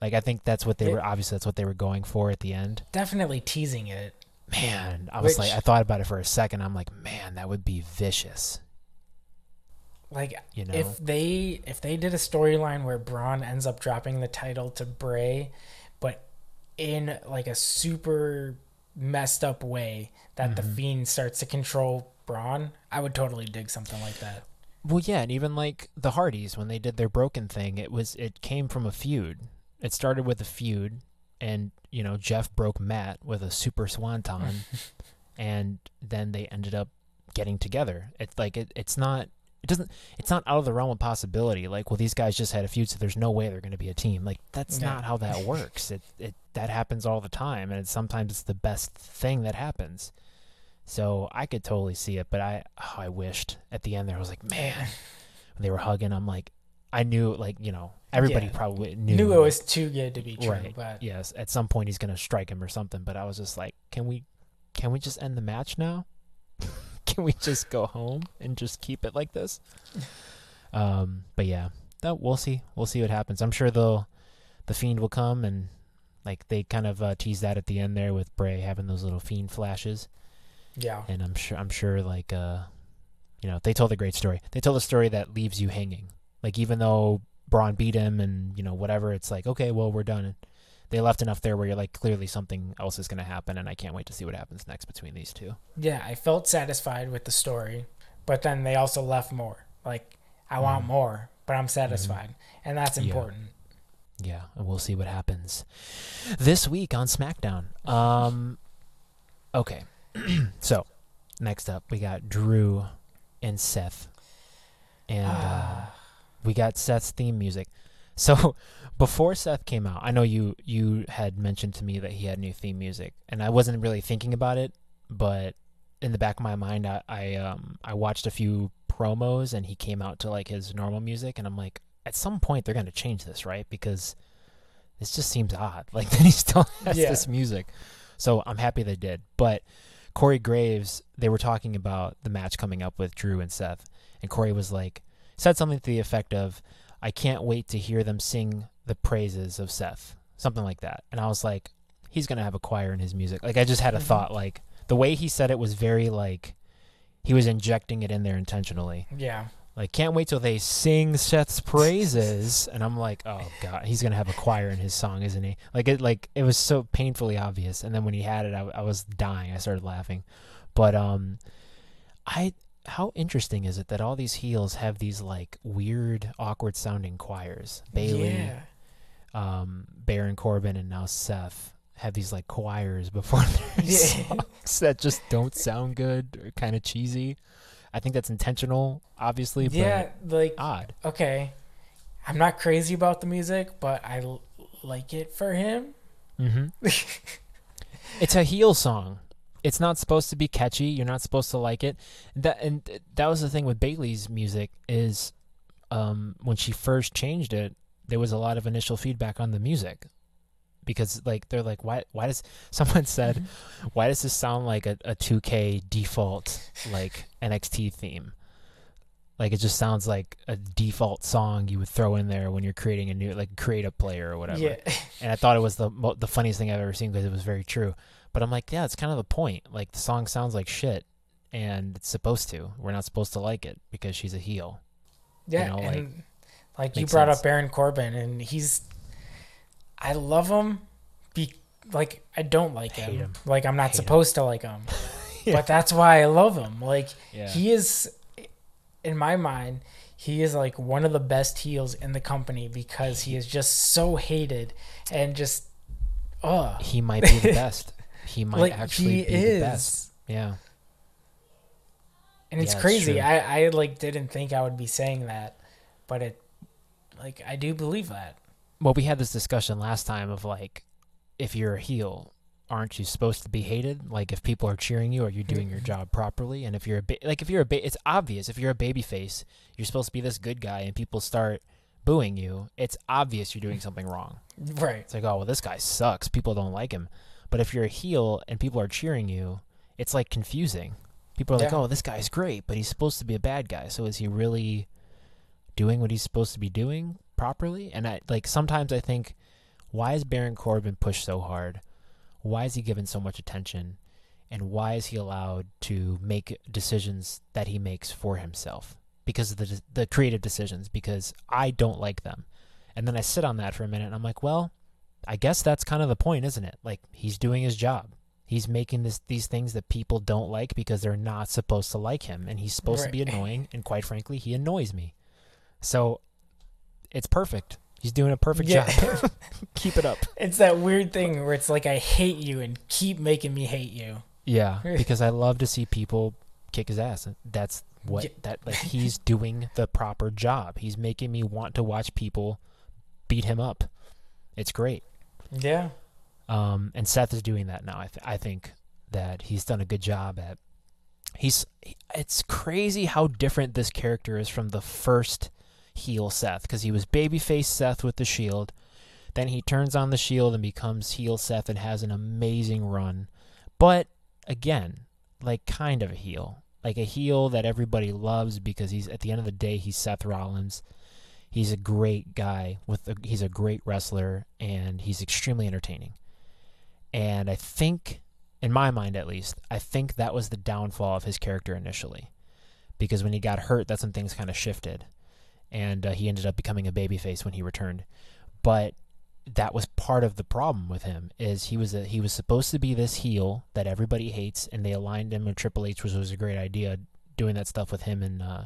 Like I think that's what they They- were. Obviously, that's what they were going for at the end. Definitely teasing it. Man, I was like, I thought about it for a second. I'm like, man, that would be vicious. Like You know? if they if they did a storyline where Braun ends up dropping the title to Bray, but in like a super messed up way that the Mhm. Fiend starts to control Braun, I would totally dig something like that. Well, yeah, and even like the Hardys when they did their broken thing, it was it came from a feud. It started with a feud, and you know Jeff broke Matt with a super swanton, *laughs* and then they ended up getting together. It's like it, it's not it doesn't it's not out of the realm of possibility. Like, well, these guys just had a feud, so there's no way they're going to be a team. Like that's Yeah. not how that *laughs* works. It it that happens all the time, and it's, sometimes it's the best thing that happens. So I could totally see it, but I oh, I wished at the end there I was like, man, when they were hugging, I'm like, I knew like you know everybody Yeah. probably knew, Knew, it was too good to be true, right. but yes, at some point he's gonna strike him or something. But I was just like, can we can we just end the match now? *laughs* can we just go home and just keep it like this? Um, but yeah, that we'll see. We'll see what happens. I'm sure they'll the fiend will come and like they kind of uh, tease that at the end there with Bray having those little fiend flashes yeah. and I'm sure I'm sure like uh you know they told a great story. They told a story that leaves you hanging. Like even though Braun beat him and you know whatever, it's like okay, well we're done. They left enough there where you're like clearly something else is going to happen, and I can't wait to see what happens next between these two. Yeah, I felt satisfied with the story, but then they also left more. Like I want Mhm. more, but I'm satisfied, and that's important. Yeah, and we'll see what happens this week on SmackDown. Um, okay, *clears throat* so next up we got Drew and Seth, and uh, Ah, we got Seth's theme music. So *laughs* before Seth came out, I know you you had mentioned to me that he had new theme music, and I wasn't really thinking about it, but in the back of my mind, I, I um I watched a few promos, and he came out to like his normal music, and I'm like, at some point they're gonna change this, right? Because this just seems odd. *laughs* Like that he still has Yeah. this music. So I'm happy they did. But Corey Graves, they were talking about the match coming up with Drew and Seth, and Corey was like said something to the effect of, "I can't wait to hear them sing the praises of Seth," something like that. And I was like, he's gonna have a choir in his music. Like I just had a Mhm. thought. Like the way he said it was very like he was injecting it in there intentionally. yeah, Like can't wait till they sing Seth's praises, and I'm like, oh god, he's gonna have a choir in his song, isn't he? Like it, like it was so painfully obvious. And then when he had it, I, I was dying. I started laughing. But um, I how interesting is it that all these heels have these like weird, awkward sounding choirs? Bayley, yeah. um, Baron Corbin, and now Seth have these like choirs before *laughs* their Yeah. songs that just don't sound good or kind of cheesy. I think that's intentional, obviously, yeah, like odd. okay, I'm not crazy about the music, but I l- like it for him. hmm *laughs* it's a heel song. It's not supposed to be catchy. You're not supposed to like it. That and that was the thing with Bayley's music is um, when she first changed it, there was a lot of initial feedback on the music because like they're like why why does *laughs* someone said why does this sound like a, a 2K default like NXT theme? Like it just sounds like a default song you would throw in there when you're creating a new like create a player or whatever yeah, *laughs* and I thought it was the the funniest thing I've ever seen because it was very true. But I'm like, yeah, it's kind of the point. Like the song sounds like shit, and it's supposed to. We're not supposed to like it because she's a heel. yeah, know, like, and like you brought sense. up Baron Corbin, and he's, I love him. Be like I don't like him. him. Like I'm not Hate him. supposed to like him, *laughs* Yeah. but that's why I love him. Like Yeah, he is, in my mind, he is like one of the best heels in the company because he is just so hated and just, oh, he might be the *laughs* best. He might like actually he be is. the best. Yeah, And it's Yeah, crazy. I, I like didn't think I would be saying that, but it like I do believe that. Well, we had this discussion last time of like, if you're a heel, aren't you supposed to be hated? Like, if people are cheering you, are you doing your job properly? And if you're a ba- like, if you're a ba- it's obvious. If you're a baby face, you're supposed to be this good guy, and people start booing you. It's obvious you're doing something wrong. *laughs* Right. It's like, oh well, this guy sucks. People don't like him. But if you're a heel and people are cheering you, it's like confusing. People are like, oh, this guy's great, but he's supposed to be a bad guy. So is he really doing what he's supposed to be doing properly? And I like sometimes I think, why is Baron Corbin pushed so hard? Why is he given so much attention? And why is he allowed to make decisions that he makes for himself? Because of the the creative decisions. Because I don't like them. And then I sit on that for a minute and I'm like, well, I guess that's kind of the point, isn't it? Like he's doing his job. He's making this these things that people don't like because they're not supposed to like him and he's supposed to be *laughs* annoying and quite frankly, he annoys me. So it's perfect. He's doing a perfect Yeah. job. *laughs* *laughs* Keep it up. It's that weird thing where it's like I hate you and keep making me hate you. Yeah, because I love to see people kick his ass. That's what Yeah. that like he's doing the proper job. He's making me want to watch people beat him up. It's great. Yeah. Um, and Seth is doing that now. I, th- I think that he's done a good job at. He's. It's crazy how different this character is from the first heel Seth, because he was babyface Seth with the Shield, then he turns on the Shield and becomes heel Seth and has an amazing run. But again, like kind of a heel, like a heel that everybody loves because he's at the end of the day he's Seth Rollins. He's a great guy with a, he's a great wrestler and he's extremely entertaining. And I think, in my mind at least, I think that was the downfall of his character initially. Because when he got hurt, that's when things kind of shifted. And uh, he ended up becoming a babyface when he returned. But that was part of the problem with him is he was a, he was supposed to be this heel that everybody hates and they aligned him with Triple H which was a great idea doing that stuff with him and uh,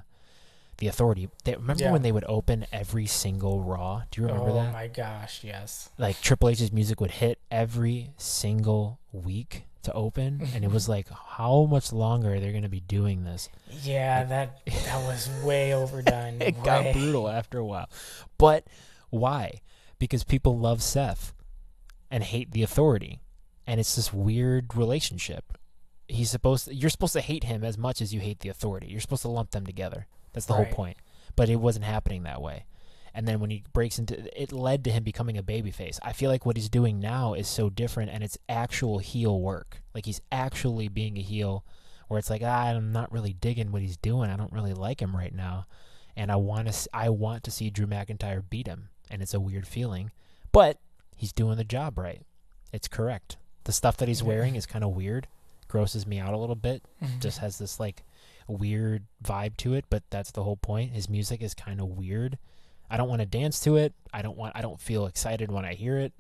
the authority they, remember Yeah. when they would open every single raw do you remember oh that Oh my gosh, yes. like Triple H's music would hit every single week to open, *laughs* and it was like, how much longer are they going to be doing this? Yeah, that that was way overdone. *laughs* It way. got brutal after a while. But why? Because people love Seth and hate the authority, and it's this weird relationship. He's supposed to, you're supposed to hate him as much as you hate the authority. You're supposed to lump them together. That's the Right. whole point. But it wasn't happening that way. And then when he breaks into it led to him becoming a babyface. I feel like what he's doing now is so different and it's actual heel work. Like he's actually being a heel where it's like, ah, I'm not really digging what he's doing. I don't really like him right now. And I want to I want to see Drew McIntyre beat him. And it's a weird feeling. But he's doing the job right. It's correct. The stuff that he's wearing is kind of weird. Grosses me out a little bit Mhm. just has this like weird vibe to it, but that's the whole point. His music is kind of weird. I don't want to dance to it. I don't want I don't feel excited when I hear it.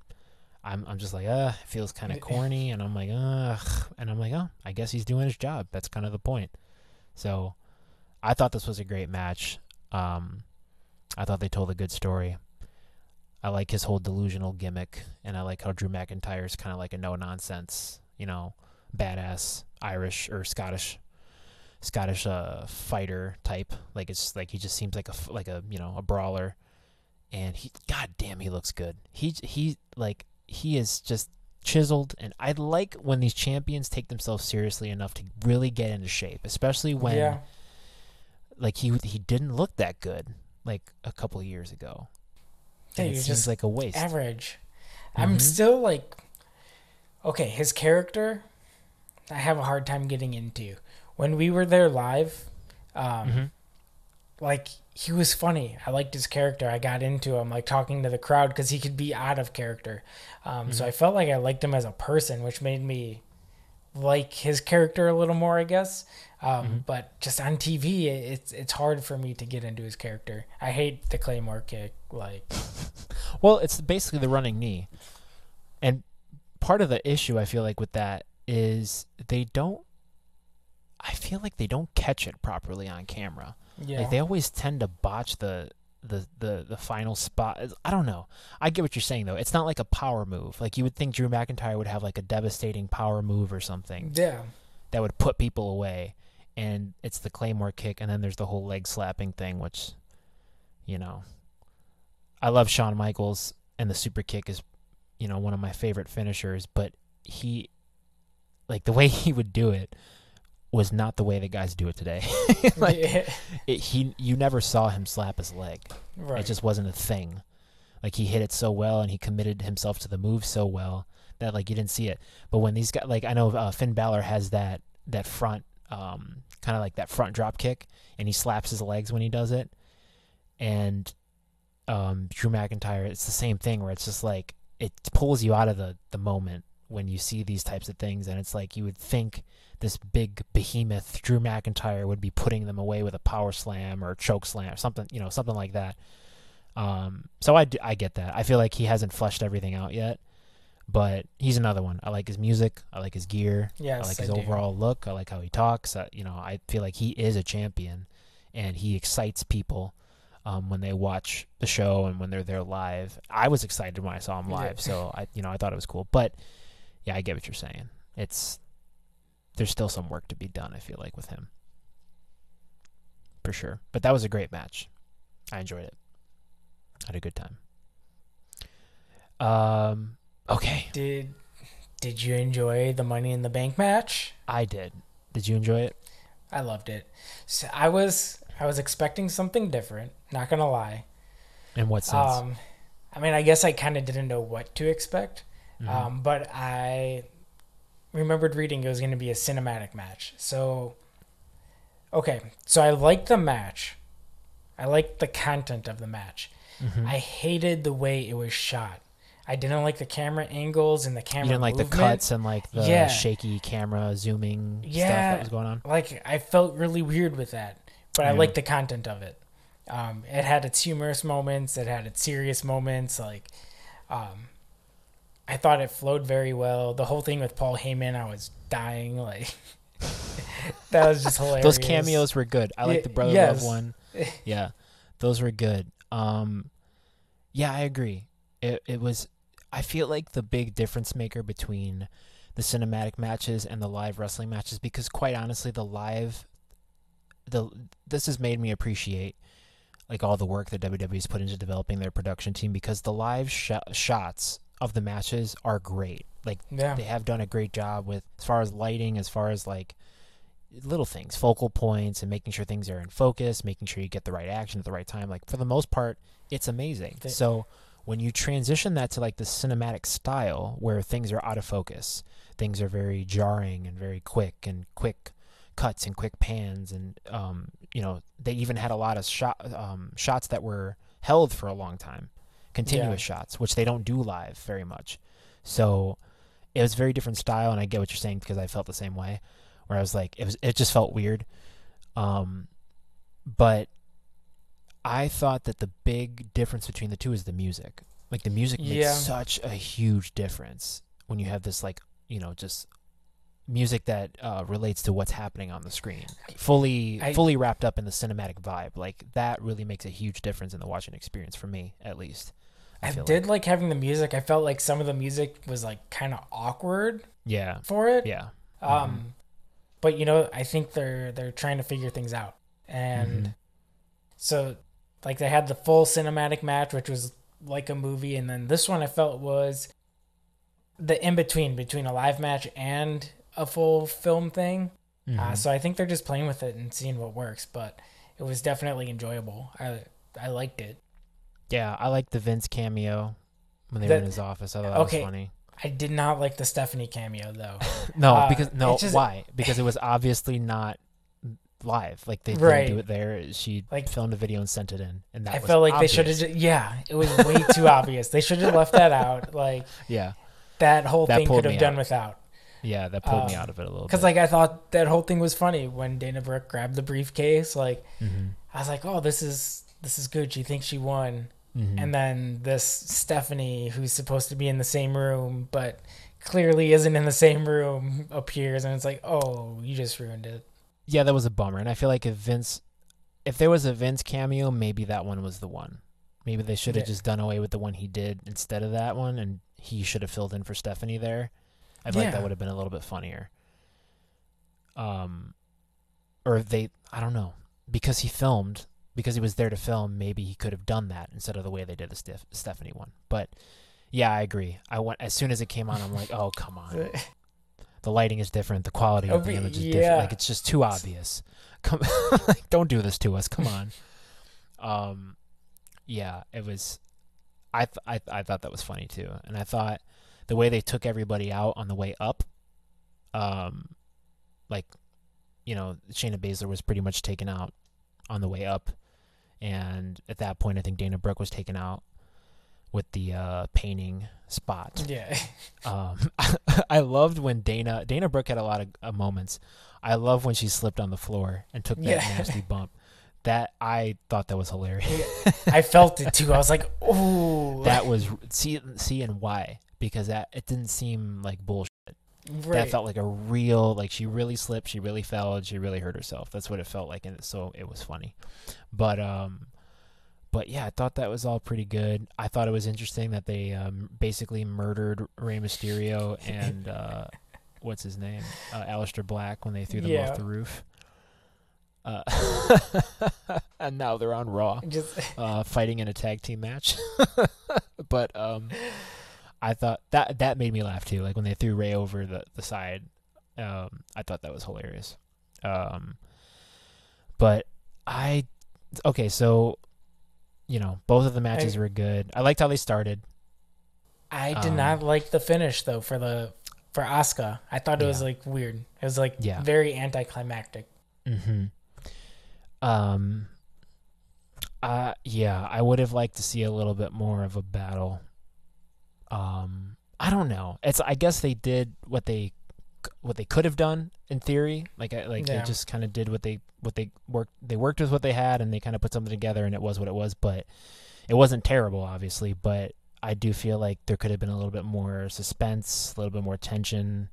I'm I'm just like, uh, it feels kind of corny and I'm like, ugh, and I'm like, oh, I guess he's doing his job. That's kind of the point. So, I thought this was a great match. Um I thought they told a good story. I like his whole delusional gimmick and I like how Drew McIntyre is kind of like a no nonsense, you know, badass Irish or Scottish Scottish uh, fighter type. Like it's like he just seems like a like a you know a brawler, and he god damn he looks good. He he like he is just chiseled, and I like when these champions take themselves seriously enough to really get into shape, especially when yeah, like he he didn't look that good like a couple of years ago. Yeah, it seems just like a waste. average. I'm Mhm. still like, okay, his character, I have a hard time getting into. When we were there live, um, Mhm. like he was funny. I liked his character. I got into him, like talking to the crowd because he could be out of character. Um, So Mhm. I felt like I liked him as a person, which made me like his character a little more, I guess. Um, Mhm. But just on TV, it's it's hard for me to get into his character. I hate the claymore kick. Like, *laughs* Well, it's basically the running knee. And part of the issue I feel like with that is they don't I feel like they don't catch it properly on camera. yeah, Like they always tend to botch the the, the the final spot. I don't know. I get what you're saying though. It's not like a power move. Like you would think Drew McIntyre would have like a devastating power move or something yeah. that would put people away. and it's the claymore kick, and then there's the whole leg slapping thing, which, you know, I love Shawn Michaels, and the super kick is, you know, one of my favorite finishers. But he, like the way *laughs* he would do it, was not the way the guys do it today. *laughs* *laughs* like Yeah. it, he, you never saw him slap his leg. right. It just wasn't a thing. Like he hit it so well and he committed himself to the move so well that like you didn't see it. But when these guys, like I know uh, Finn Balor has that that front, um, kind of like that front drop kick, and he slaps his legs when he does it. And um, Drew McIntyre, it's the same thing where it's just like it pulls you out of the the moment when you see these types of things, and it's like you would think this big behemoth Drew McIntyre would be putting them away with a power slam or a choke slam or something, you know, something like that. Um, so I get that. I feel like he hasn't fleshed everything out yet, but he's another one. I like his music. I like his gear. yes, I like his do. overall look. I like how he talks. Uh, you know, I feel like he is a champion, and he excites people um, when they watch the show and when they're there live. I was excited when I saw him live, so I, you know, I thought it was cool. But yeah, I get what you're saying. It's there's still some work to be done. I feel like with him, for sure. But that was a great match. I enjoyed it. Had a good time. Um. Okay, Did Did you enjoy the Money in the Bank match? I did. Did you enjoy it? I loved it. So I was I was expecting something different. Not gonna lie. In what sense? Um, I mean, I guess I kind of didn't know what to expect. Mhm. Um, but I remembered reading it was going to be a cinematic match. So, okay, so I liked the match. I liked the content of the match. Mhm. I hated the way it was shot. I didn't like the camera angles and the camera. you didn't like the cuts and like the Yeah. shaky camera zooming stuff Yeah. that was going on. Like I felt really weird with that, but I liked the content of it. Um, it had its humorous moments. It had its serious moments. Like, um, I thought it flowed very well. The whole thing with Paul Heyman, I was dying. Like, *laughs* that was just hilarious. Those cameos were good. I like the brother yes. love one. *laughs* Yeah, those were good. Um, yeah, I agree. It it was. I feel like the big difference maker between the cinematic matches and the live wrestling matches, because quite honestly, the live, the this has made me appreciate like all the work that WWE's put into developing their production team because the live sh- shots of the matches are great. Like Yeah. they have done a great job with as far as lighting, as far as like little things, focal points, and making sure things are in focus, making sure you get the right action at the right time. Like for the most part, it's amazing. The- so when you transition that to like the cinematic style where things are out of focus, things are very jarring and very quick and quick cuts and quick pans and um, you know they even had a lot of shot um, shots that were held for a long time continuous shots which they don't do live very much. So it was a very different style and i get what you're saying because i felt the same way where i was like it was it just felt weird. Um but i thought that the big difference between the two is the music. Like the music makes Yeah. such a huge difference when you have this like you know just music that uh, relates to what's happening on the screen fully I- fully wrapped up in the cinematic vibe. Like that really makes a huge difference in the watching experience for me at least I, feel did like. like having the music. I felt like some of the music was like kind of awkward yeah for it. yeah Um, but you know, I think they're they're trying to figure things out, and Mhm. so like they had the full cinematic match, which was like a movie, and then this one I felt was the in between between a live match and a full film thing. Uh, Mhm. so I think they're just playing with it and seeing what works, but it was definitely enjoyable. I I liked it. Yeah, I like the Vince cameo when they The- were in his office. I thought that okay. was funny. I did not like the Stephanie cameo though. *laughs* No, Uh, because no, just- why? Because it was obviously not live. Like they Right. didn't do it there. She Like- filmed a video and sent it in, and that I felt like they should have. obvious. Yeah, it was way too *laughs* obvious. They should have left that out. Like *laughs* Yeah, that whole That thing could have done out. without. yeah, that pulled me Um, out of it a little Because like I thought that whole thing was funny when Dana Brooke grabbed the briefcase. Like hmm I was like, oh, this is this is good. She thinks she won, hmm and then this Stephanie, who's supposed to be in the same room but clearly isn't in the same room, appears, and it's like, oh, you just ruined it. yeah, that was a bummer. And I feel like if Vince, if there was a Vince cameo, maybe that one was the one. Maybe they should have Yeah. just done away with the one he did instead of that one, and he should have filled in for Stephanie there. I feel like that would have been a little bit funnier. Um, or they I don't know because he filmed because he was there to film. Maybe he could have done that instead of the way they did the Steph- Stephanie one. But yeah, I agree. I went as soon as it came on. I'm like, oh come on. *laughs* The lighting is different. The quality of the image is yeah. different. Like it's just too obvious. Come, *laughs* like don't do this to us. Come on. *laughs* Um, yeah, it was. I th- I I thought that was funny too, and I thought the way they took everybody out on the way up, um, like, you know, Shayna Baszler was pretty much taken out on the way up, and at that point, I think Dana Brooke was taken out with the uh, painting spot. Yeah. *laughs* Um, *laughs* I loved when Dana Dana Brooke had a lot of uh, moments. I love when she slipped on the floor and took that Yeah. nasty *laughs* bump. That I thought that was hilarious. I felt it too. I was like, oh, that was see see and why because that it didn't seem like bullshit. That felt like a real like she really slipped, she really fell, and she really hurt herself. That's what it felt like, and so it was funny. But um, but yeah, I thought that was all pretty good. I thought it was interesting that they um, basically murdered Rey Mysterio and uh, what's his name, uh, Aleister Black when they threw them Yeah. off the roof. Uh, *laughs* and now they're on Raw just uh, fighting in a tag team match. *laughs* but um, I thought that that made me laugh too. Like when they threw Ray over the the side, um, I thought that was hilarious. Um, but I okay, so you know both of the matches I- were good. I liked how they started. I did Um, not like the finish though for the for Asuka. I thought it was like weird. It was like Yeah. very anticlimactic. Mm-hmm. Um. Uh, yeah, I would have liked to see a little bit more of a battle. Um, I don't know. It's I guess they did what they what they could have done in theory. Like like Yeah. they just kind of did what they what they worked they worked with what they had and they kind of put something together and it was what it was. But it wasn't terrible, obviously. But I do feel like there could have been a little bit more suspense, a little bit more tension.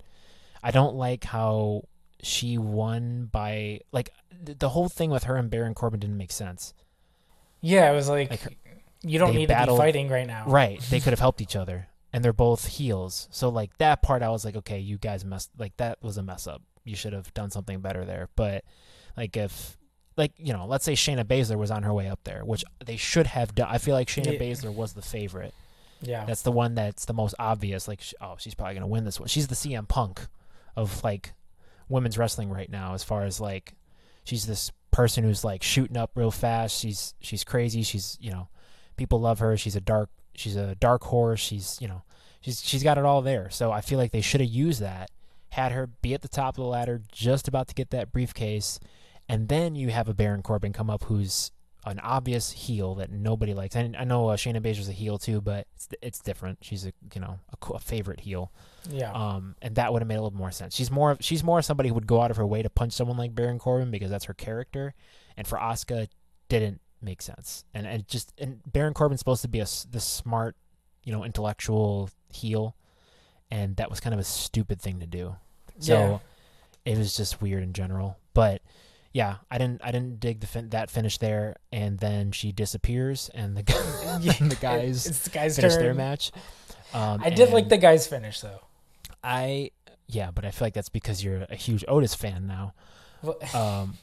I don't like how she won by like th- the whole thing with her and Baron Corbin didn't make sense. Yeah, it was like, Like, you don't need battled- to be fighting right now. Right. They *laughs* could have helped each other. And they're both heels. So like that part I was like, okay, you guys messed like that was a mess up. You should have done something better there. But like if like, you know, let's say Shayna Baszler was on her way up there, which they should have done. I feel like Shayna Yeah. Baszler was the favorite. Yeah. That's the one that's the most obvious. Like, oh, she's probably gonna win this one. She's the CM Punk of like women's wrestling right now, as far as like she's this person who's like shooting up real fast. She's she's crazy. She's you know people love her. She's a dark she's a dark horse. She's you know she's she's got it all there. So I feel like they should have used that, had her be at the top of the ladder, just about to get that briefcase, and then you have a Baron Corbin come up who's an obvious heel that nobody likes. And I know uh, Shayna Baszler's a heel too, but it's it's different. She's a you know a, a favorite heel. yeah. Um, and that would have made a little more sense. She's more of- she's more somebody who would go out of her way to punch someone like Baron Corbin because that's her character. And for Asuka, didn't make sense. And and just and Baron Corbin's supposed to be a s- the smart, you know, intellectual heel, and that was kind of a stupid thing to do. So it was just weird in general. But yeah, I didn't I didn't dig the fin- that finish there. And then she disappears, and the guy, *laughs* and *laughs* the guys it's the guy's finish turn. their match. Um, I did like the guy's finish though. I yeah, but I feel like that's because you're a huge Otis fan now. Well, *laughs* Um,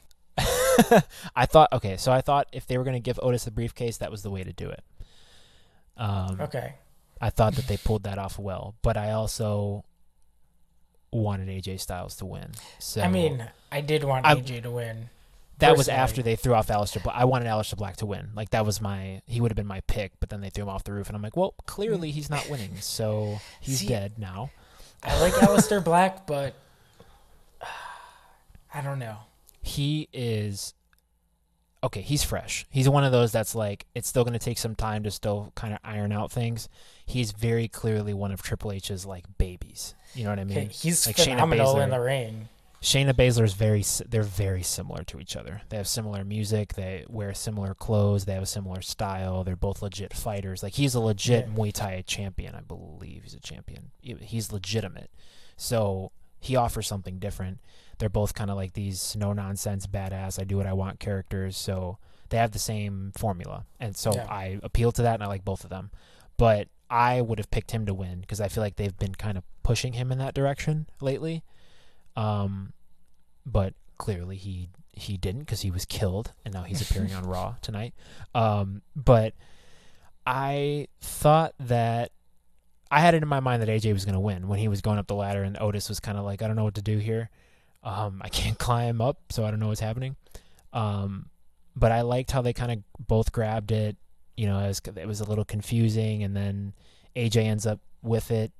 *laughs* I thought okay, so I thought if they were gonna give Otis the briefcase, that was the way to do it. Um, okay. I thought that they pulled that off well, but I also wanted AJ Styles to win. So I mean, I did want I- AJ to win. that was after they threw off Aleister Black. I wanted Aleister Black to win. Like that was my he would have been my pick, but then they threw him off the roof, and I'm like, well, clearly he's not winning, so he's See- dead now. I like Aleister Black, but *sighs* I don't know. He is okay he's fresh. He's one of those that's like it's still going to take some time to still kind of iron out things. He's very clearly one of triple h's like babies. You know what i mean? Okay, he's like Shayna phenomenal in the ring. shayna baszler is very they're very similar to each other. They have similar music they wear similar clothes they have a similar style they're both legit fighters. Like he's a legit Yeah. muay thai champion i believe he's a champion. He's legitimate. So he offers something different they're both kind of like these no nonsense badass i do what i want characters so they have the same formula and so Yeah. i appeal to that and i like both of them but i would have picked him to win because i feel like they've been kind of pushing him in that direction lately um but clearly he he didn't because he was killed, and now he's appearing on Raw *laughs* tonight. Um, but I thought that I had it in my mind that AJ was going to win when he was going up the ladder, and Otis was kind of like, I don't know what to do here. Um, I can't *laughs* climb up, so I don't know what's happening. Um, but I liked how they kind of both grabbed it. You know, it was, it was a little confusing, and then AJ ends up with it,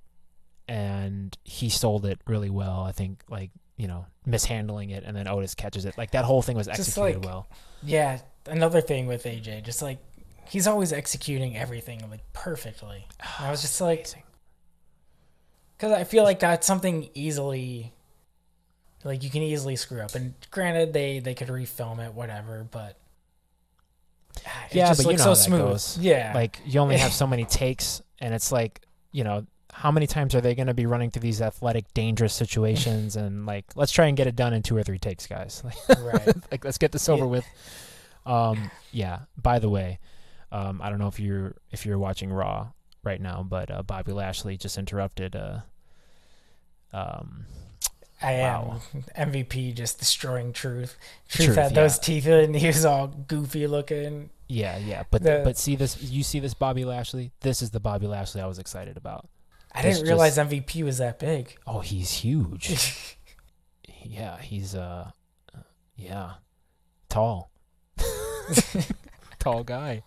and he sold it really well. I think, like you know, mishandling it, and then Otis catches it. Like that whole thing was executed like- well. Yeah, another thing with AJ, just like he's always executing everything like perfectly. I was *sighs* just like, because I feel like that's something easily, like you can easily screw up. And granted, they they could refilm it, whatever, but ah, it Yeah, just but you looks know so how that smooth. goes. Yeah, like you only have so *laughs* many takes and it's like you know how many times are they going to be running through these athletic dangerous situations and like let's try and get it done in two or three takes guys *laughs* right. like let's get this over Yeah. with um yeah by the way um i don't know if you're if you're watching raw right now but uh, bobby lashley just interrupted uh um I am Wow. MVP, just destroying truth. Truth, Truth, had those yeah. teeth, and he was all goofy looking. yeah yeah but The- but see this you see this bobby lashley this is the bobby lashley i was excited about I didn't realize MVP was that big. oh he's huge *laughs* Yeah, he's uh yeah. Tall. *laughs* Tall guy.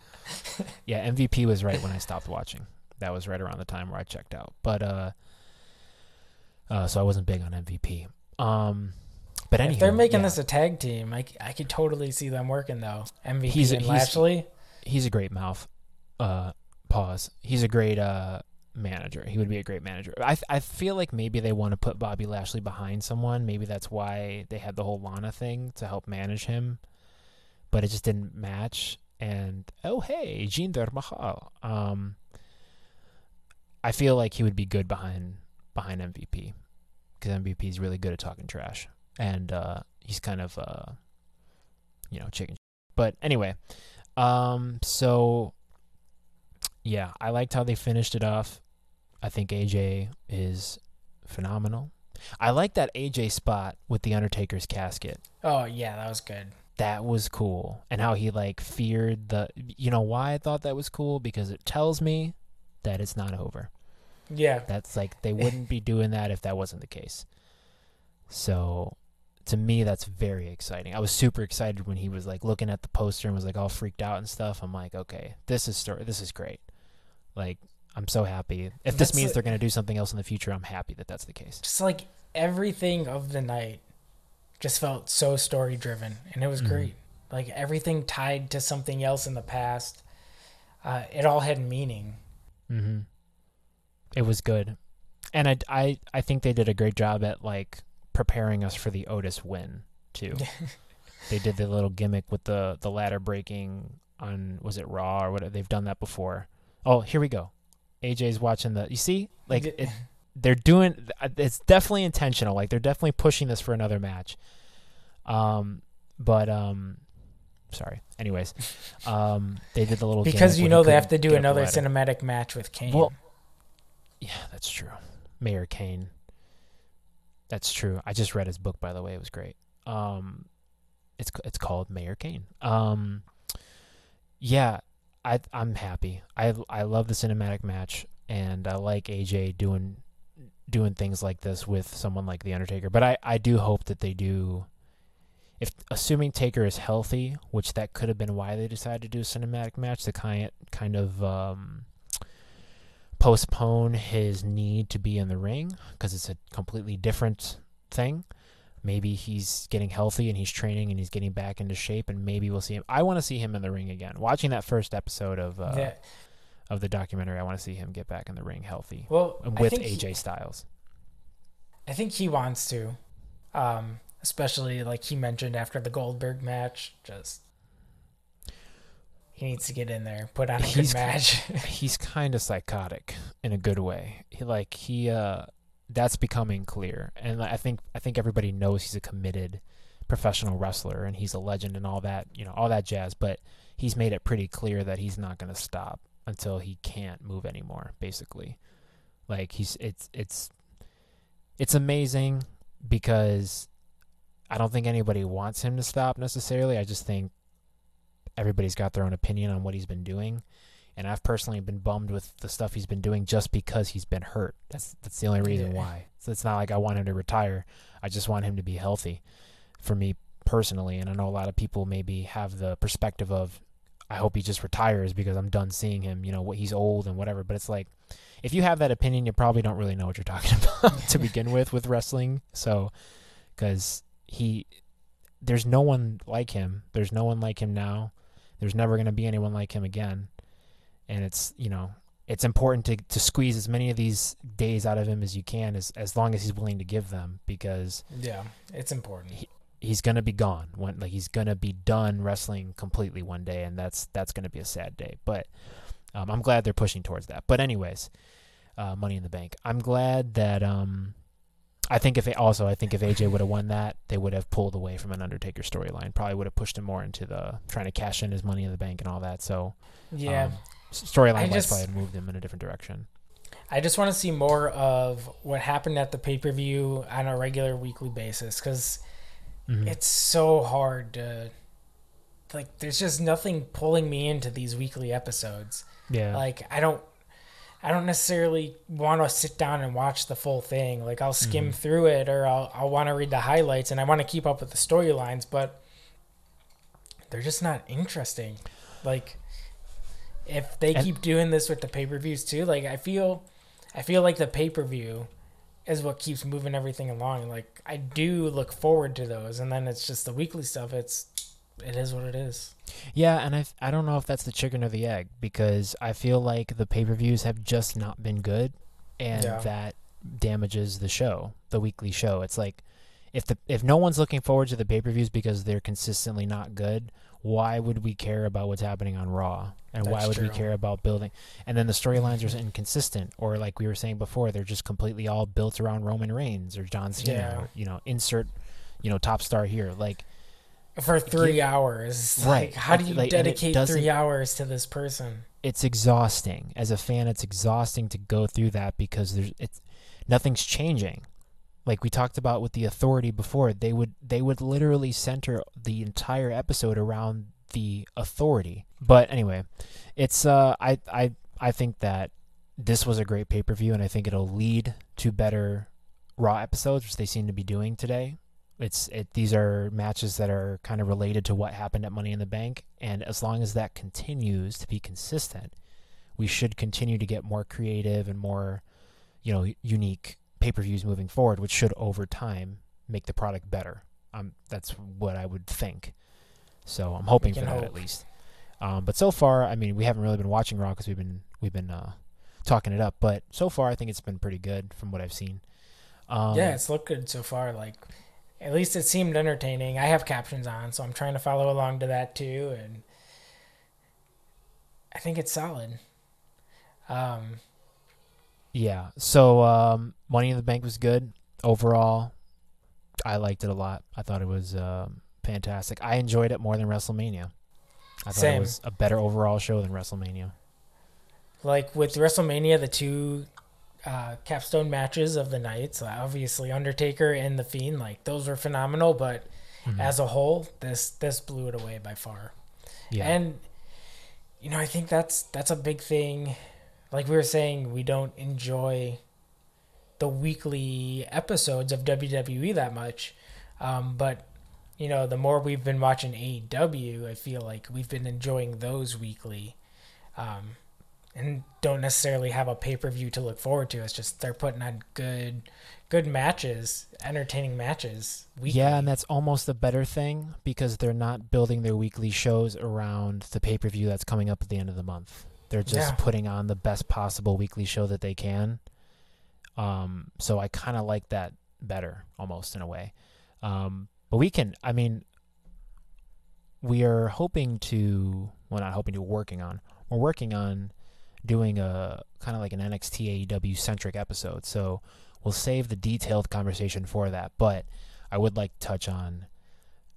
Yeah, MVP was right when I stopped watching. That was right around the time where I checked out. But uh uh so I wasn't big on MVP. Um but anyway, if they're making yeah, this a tag team, I, I could totally see them working though. MVP He's a- and he's- Lashley. he's a great mouth. Uh pause. He's a great uh manager. He would be a great manager. I I feel like maybe they want to put Bobby Lashley behind someone. Maybe that's why they had the whole Lana thing to help manage him. But it just didn't match. And oh hey, Jinder Mahal. Um I feel like he would be good behind behind MVP because MVP is really good at talking trash, and uh, he's kind of uh, you know chicken. But anyway, um, so yeah, I liked how they finished it off. I think AJ is phenomenal. I like that AJ spot with the Undertaker's casket. Oh yeah, that was good. That was cool. And how he like feared the you know why I thought that was cool because it tells me that it's not over. Yeah, That's like they *laughs* wouldn't be doing that if that wasn't the case. So to me that's very exciting. I was super excited when he was like looking at the poster and was like all freaked out and stuff. I'm like, okay, this is story this is great. Like I'm so happy. If this means a- they're going to do something else in the future, I'm happy that that's the case. just like everything of the night just felt so story driven, and it was Mhm. great. Like everything tied to something else in the past. Uh, it all had meaning. Mm-hmm. It was good, and I, I I think they did a great job at like preparing us for the Otis win too. *laughs* they did the little gimmick with the the ladder breaking on was it Raw or what? They've done that before. Oh, here we go. AJ's watching the. You see, like it, *laughs* they're doing. It's definitely intentional. Like they're definitely pushing this for another match. Um, but um, sorry. Anyways, *laughs* um, they did the little because you know they have to do get up the another cinematic match with Kane. Well, yeah, that's true. Mayor Kane. That's true. I just read his book, by the way. It was great. Um, it's it's called Mayor Kane. Um, yeah, I I'm happy. I I love the cinematic match, and I like AJ doing doing things like this with someone like the Undertaker. But I I do hope that they do. If assuming Taker is healthy, which that could have been why they decided to do a cinematic match, the kind kind of um, postpone his need to be in the ring because it's a completely different thing. Maybe he's getting healthy and he's training and he's getting back into shape, and maybe we'll see him. I want to see him in the ring again. Watching that first episode of uh, yeah. of the documentary, I want to see him get back in the ring healthy Well, with think he- AJ Styles. I think he wants to, um, especially like he mentioned after the Goldberg match. Just he needs to get in there, put on a He's good match. *laughs* he's kind of psychotic in a good way. He like he uh that's becoming clear. And I think I think everybody knows he's a committed professional wrestler and he's a legend and all that, you know, all that jazz, but he's made it pretty clear that he's not going to stop until he can't move anymore, basically. Like he's it's it's it's amazing because I don't think anybody wants him to stop necessarily. I just think everybody's got their own opinion on what he's been doing. And I've personally been bummed with the stuff he's been doing just because he's been hurt. That's that's the only reason Yeah. why. So it's not like I want him to retire. I just want him to be healthy. For me personally, and I know a lot of people maybe have the perspective of I hope he just retires because I'm done seeing him, you know, what he's old and whatever, but it's like if you have that opinion, you probably don't really know what you're talking *laughs* about to *laughs* begin with with wrestling. So cuz he there's no one like him. There's no one like him now. There's never going to be anyone like him again. And it's, you know, it's important to, to squeeze as many of these days out of him as you can as, as long as he's willing to give them because Yeah, it's important. he's going to be gone when like he's going to be done wrestling completely one day and that's that's going to be a sad day. But um, I'm glad they're pushing towards that. But anyways, uh, Money in the Bank. I'm glad that um I think if they also I think if AJ would have won that, they would have pulled away from an Undertaker storyline. Probably would have pushed him more into the trying to cash in his Money in the Bank and all that. So Yeah, um, storyline wise, probably had moved him in a different direction. I just want to see more of what happened at the pay per view on a regular weekly basis because Mhm. it's so hard to. Like, there's just nothing pulling me into these weekly episodes. yeah, Like, I don't. I don't necessarily want to sit down and watch the full thing. Like I'll skim Mhm. through it or I'll I'll want to read the highlights and I want to keep up with the storylines, but they're just not interesting. Like if they And- keep doing this with the pay-per-views too, like I feel I feel like the pay-per-view is what keeps moving everything along. Like I do look forward to those and then it's just the weekly stuff. It's it is what it is. Yeah, and I I don't know if that's the chicken or the egg because I feel like the pay per views have just not been good, and Yeah. that damages the show, the weekly show. It's like if the if no one's looking forward to the pay per views because they're consistently not good, why would we care about what's happening on Raw? And why That's would we care about building? And then the storylines are inconsistent, or like we were saying before, they're just completely all built around Roman Reigns or John Cena. Yeah. Or, you know, insert, you know, top star here. Like For three Give- hours. Right. Like how do you like, dedicate three hours to this person? it's exhausting as a fan it's exhausting to go through that because there's it's nothing's changing like we talked about with the authority before they would they would literally center the entire episode around the authority but anyway it's uh i i i think that this was a great pay-per-view and i think it'll lead to better raw episodes which they seem to be doing today it's it these are matches that are kind of related to what happened at money in the bank. And as long as that continues to be consistent we should continue to get more creative and more you know unique pay-per-views moving forward which should over time make the product better. Um that's what i would think. So i'm hoping for that hope. at least. Um but so far i mean we haven't really been watching raw because we've been we've been uh talking it up. But so far i think it's been pretty good from what i've seen. Um yeah, it's looked good so far. Like, at least it seemed entertaining. I have captions on, so I'm trying to follow along to that too, and I think it's solid. Um, Yeah. So um, Money in the Bank was good overall. I liked it a lot. I thought it was um, fantastic. I enjoyed it more than WrestleMania. I thought Same. it was a better overall show than WrestleMania. like with WrestleMania, the two uh, capstone matches of the night, so obviously Undertaker and the Fiend, like those were phenomenal. But Mhm. as a whole, this this blew it away by far. yeah. And you know, I think that's that's a big thing. Like we were saying, we don't enjoy the weekly episodes of WWE that much. Um, but you know, the more we've been watching AEW, I feel like we've been enjoying those weekly. Um, and don't necessarily have a pay per view to look forward to. It's just they're putting on good, good matches, entertaining matches. Weekly. Yeah, and that's almost the better thing because they're not building their weekly shows around the pay per view that's coming up at the end of the month. They're just Yeah. putting on the best possible weekly show that they can. Um, so I kind of like that better, almost in a way. Um, but we can, I mean, we are hoping to, well, not hoping to, working on, we're working on doing a kind of like an NXT AEW centric episode. So we'll save the detailed conversation for that. But I would like to touch on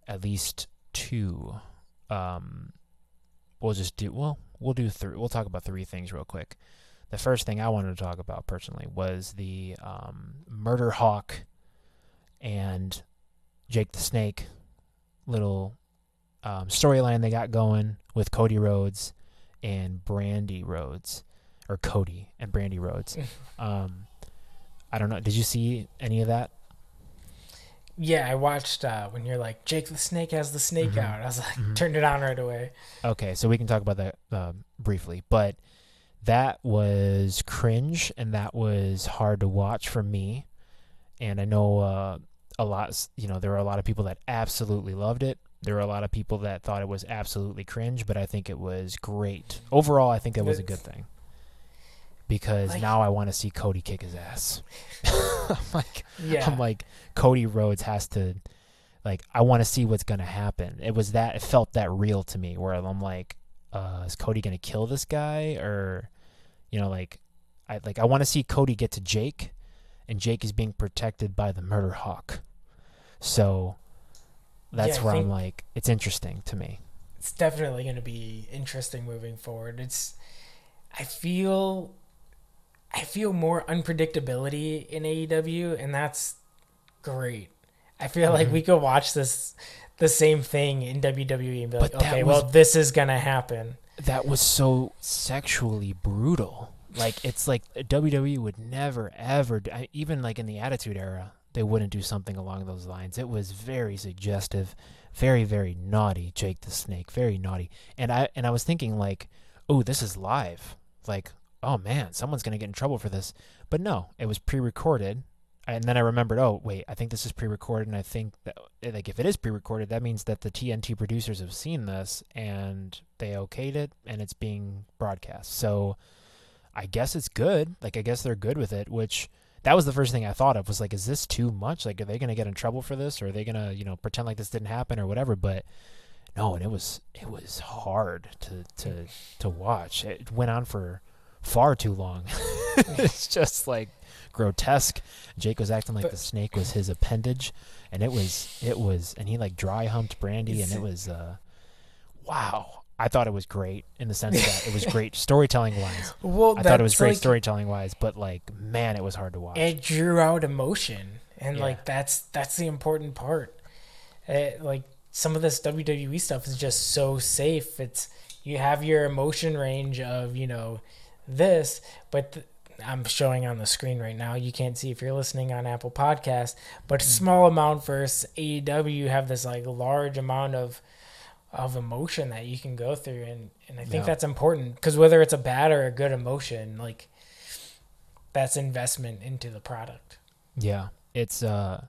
at least two. Um, we'll just do well. We'll do three. We'll talk about three things real quick. The first thing I wanted to talk about personally was the um, Murder Hawk and Jake the Snake little um, storyline they got going with Cody Rhodes and Brandi Rhodes, or Cody and Brandi Rhodes. *laughs* um, I don't know. Did you see any of that? Yeah, I watched uh, when you're like Jake the Snake has the snake Mhm. out. I was like, Mhm. turned it on right away. Okay, so we can talk about that um, briefly, but that was cringe and that was hard to watch for me. And I know uh, a lot, you know, there were a lot of people that absolutely loved it. There were a lot of people that thought it was absolutely cringe, but I think it was great. Overall, I think it was a good thing because Like- now I want to see Cody kick his ass. *laughs* I'm like, Yeah, I'm like Cody Rhodes has to like I want to see what's going to happen. It was that it felt that real to me where I'm like uh is Cody going to kill this guy or you know like I like I want to see Cody get to Jake and Jake is being protected by the murder hawk. So that's Yeah, where I'm like it's interesting to me. it's definitely going to be interesting moving forward. It's, I feel, I feel more unpredictability in AEW, and that's great. I feel like Mhm. we could watch this, the same thing in WWE and be like, okay, was- well, this is gonna happen. that was so sexually brutal. Like it's like WWE would never ever even like in the Attitude Era, they wouldn't do something along those lines. It was very suggestive, very very naughty. Jake the Snake, very naughty. And I and I was thinking like, oh, this is live. Like, oh man, someone's gonna get in trouble for this. But no, it was pre-recorded. And then I remembered, oh wait, I think this is pre-recorded, and I think that eh, like if it is pre-recorded, that means that the TNT producers have seen this and they okayed it, and it's being broadcast. So I guess it's good. Like I guess they're good with it. Which that was the first thing I thought of was like, is this too much? Like, are they gonna get in trouble for this, or are they gonna you know pretend like this didn't happen or whatever? But no, and it was it was hard to to to watch. It went on for far too long. *laughs* it's just like grotesque. Jake was acting like But- the snake was his appendage, and it was it was, and he like dry humped Brandi, and it- was uh, wow. I thought it was great in the sense that it was great *laughs* storytelling wise. Well, I thought it was great like- storytelling wise, but like man, it was hard to watch. It drew out emotion, and Yeah. like that's that's the important part. It, like some of this WWE stuff is just so safe. It's you have your emotion range of you know this, but th- I'm showing on the screen right now. You can't see if you're listening on Apple Podcast, but Mm. small amount versus AEW. Have this like large amount of of emotion that you can go through, and and I think Yeah. that's important because whether it's a bad or a good emotion, like that's investment into the product. Yeah, it's uh,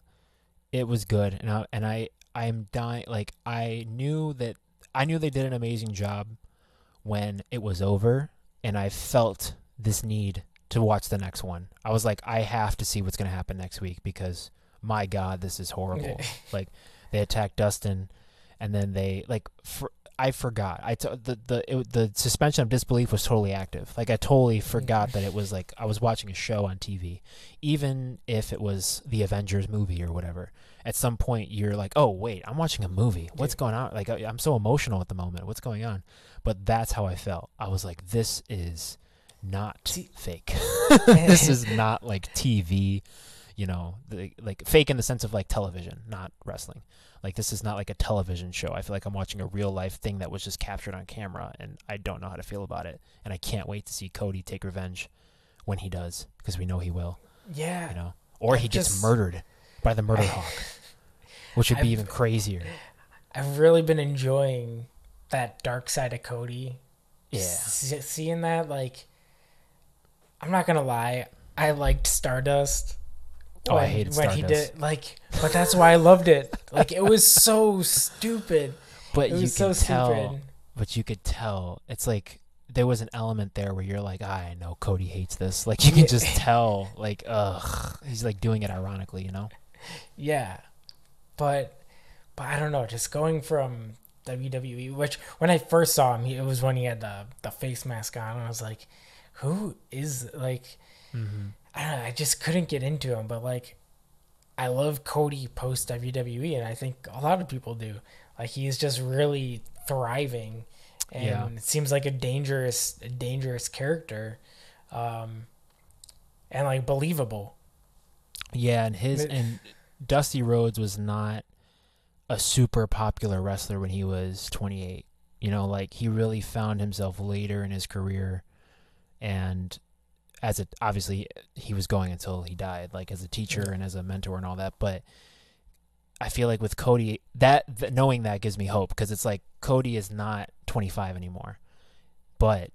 it was good, and I and I I'm dying. Like I knew that I knew they did an amazing job when it was over, and I felt this need to watch the next one. I was like, I have to see what's gonna happen next week because my God, this is horrible. *laughs* like they attacked Dustin, and then they like. For, I forgot. I t- the the it, the suspension of disbelief was totally active. Like I totally forgot that it was like I was watching a show on TV, even if it was the Avengers movie or whatever. At some point, you're like, "Oh wait, I'm watching a movie. What's going on?" Like I, I'm so emotional at the moment. What's going on? But that's how I felt. I was like, "This is not See- fake. *laughs* *laughs* this is *laughs* not like TV." You know, the, like fake in the sense of like television, not wrestling. Like this is not like a television show. I feel like I'm watching a real life thing that was just captured on camera, and I don't know how to feel about it. And I can't wait to see Cody take revenge when he does, because we know he will. Yeah. You know, or I he gets just- murdered by the murder *laughs* hawk, which would be I've- even crazier. I've really been enjoying that dark side of Cody. Yeah. Se- seeing that, like, I'm not gonna lie, I liked Stardust. Oh, I hated when he did like, but that's why I loved it. Like, it was so stupid. *laughs* But It you was can so tell. stupid. But you could tell. It's like there was an element there where you're like, "Ah, I know Cody hates this. *laughs* Like you can just *laughs* tell. Like, ugh, he's like doing it ironically, you know. Yeah, but but I don't know. Just going from WWE, which when I first saw him, he, it was when he had the the face mask on, and I was like, "Who is like?" Mm-hmm. I don't know. I just couldn't get into him, but like, I love Cody post WWE, and I think a lot of people do. Like he's just really thriving, and Yeah. it seems like a dangerous, a dangerous character, um, and like believable. Yeah, and his and Dusty Rhodes was not a super popular wrestler when he was 28. You know, like he really found himself later in his career and as a obviously he was going until he died like as a teacher Yeah. and as a mentor and all that, but I feel like with Cody that th- knowing that gives me hope because it's like Cody is not 25 anymore. But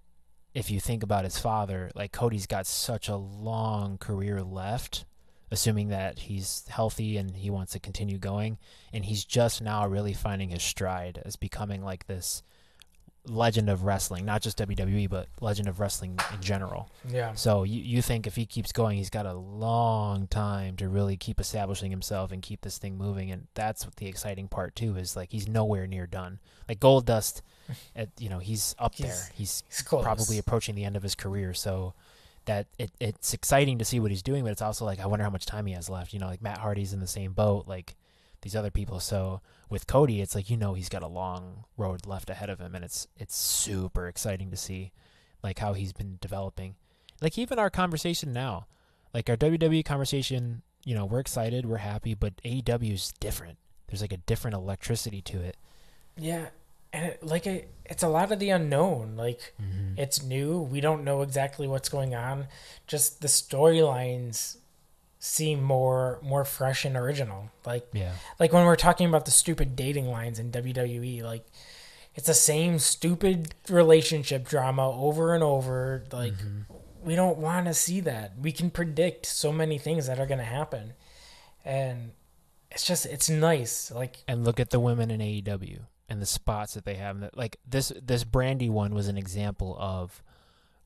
if you think about his father, like Cody's got such a long career left, assuming that he's healthy and he wants to continue going, and he's just now really finding his stride as becoming like this legend of wrestling, not just WWE, but legend of wrestling in general. Yeah. So you, you think if he keeps going, he's got a long time to really keep establishing himself and keep this thing moving, and that's what the exciting part too is like he's nowhere near done. Like Goldust, *laughs* at you know he's up He's- there. He's He's probably approaching the end of his career. So that it, it's exciting to see what he's doing, but it's also like I wonder how much time he has left. You know, like Matt Hardy's in the same boat, like these other people. So with Cody, it's like you know he's got a long road left ahead of him, and it's it's super exciting to see like how he's been developing. Like even our conversation now, like our WWE conversation, you know, we're excited, we're happy, but AEW is different. There's like a different electricity to it. Yeah, and it, like it, it's a lot of the unknown. Like Mm-hmm. it's new. We don't know exactly what's going on. Just the storylines seem more more fresh and original. Like Yeah. like when we're talking about the stupid dating lines in WWE, like it's the same stupid relationship drama over and over. Like mm-hmm. we don't want to see that. We can predict so many things that are going to happen. And it's just it's nice. Like and look at the women in AEW and the spots that they have. That like this this Brandi one was an example of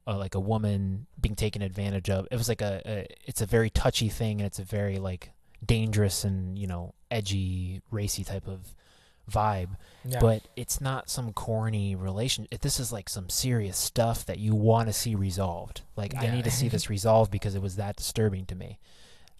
uh, like a woman being taken advantage of. It was like a, a it's a very touchy thing and it's a very like dangerous and you know edgy racy type of vibe. Yeah. but it's not some corny relation this is like some serious stuff that you want to see resolved. Like i need to see this resolved because it was that disturbing to me.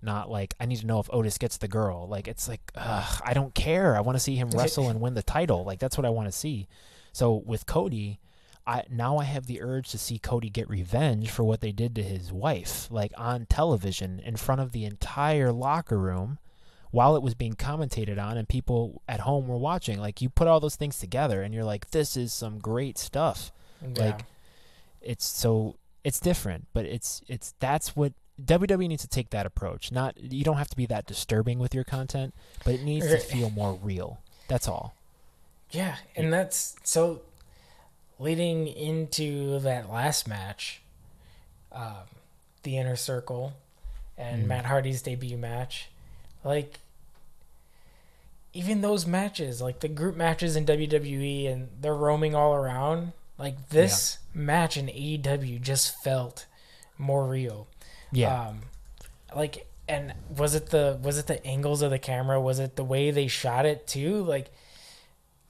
Not like i need to know if otis gets the girl. Like it's like ugh, i don't care. I want to see him wrestle and win the title. Like that's what i want to see. So with cody I now I have the urge to see Cody get revenge for what they did to his wife, like on television in front of the entire locker room while it was being commentated on and people at home were watching. Like you put all those things together and you're like, this is some great stuff. yeah. like, It's so it's different, but it's it's that's what WWE needs to take that approach. Not you don't have to be that disturbing with your content, but it needs to er, feel more real. That's all. Yeah, and that's so leading into that last match, um, the inner circle and Mhm. Matt Hardy's debut match. Like, even those matches, like the group matches in WWE, and they're roaming all around. Like, this match in AEW just felt more real. Yeah. Um, like, and was it the was it the angles of the camera? Was it the way they shot it too? Like,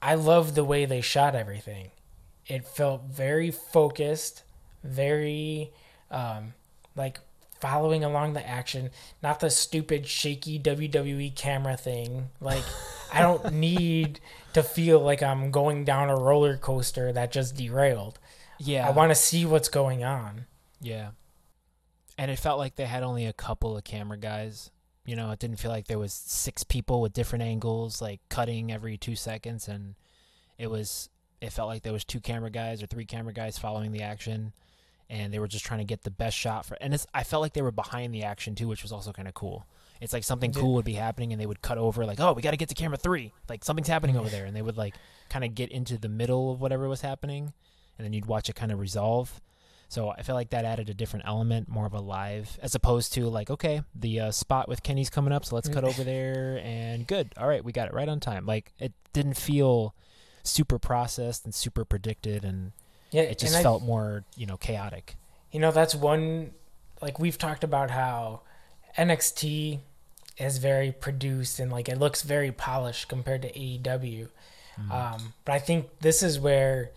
I love the way they shot everything. It felt very focused, very um, like following along the action, not the stupid shaky WWE camera thing. Like, I don't *laughs* need to feel like I'm going down a roller coaster that just derailed. yeah. I want to see what's going on. Yeah. And it felt like they had only a couple of camera guys. You know, it didn't feel like there was six people with different angles, like cutting every two seconds, and it was. It felt like there was two camera guys or three camera guys following the action, and they were just trying to get the best shot for. And it's. I felt like they were behind the action too, which was also kind of cool. It's like something cool would be happening, and they would cut over, like, "Oh, we got to get to camera three. Like something's happening over there," and they would like kind of get into the middle of whatever was happening, and then you'd watch it kind of resolve. So I feel like that added a different element, more of a live, as opposed to like, okay, the uh, spot with Kenny's coming up, so let's cut over there and good. All right, we got it right on time. Like it didn't feel super processed and super predicted, and Yeah, it just and I- felt more, you know, chaotic. You know, that's one like we've talked about how NXT is very produced and like it looks very polished compared to AEW. Um, but I think this is where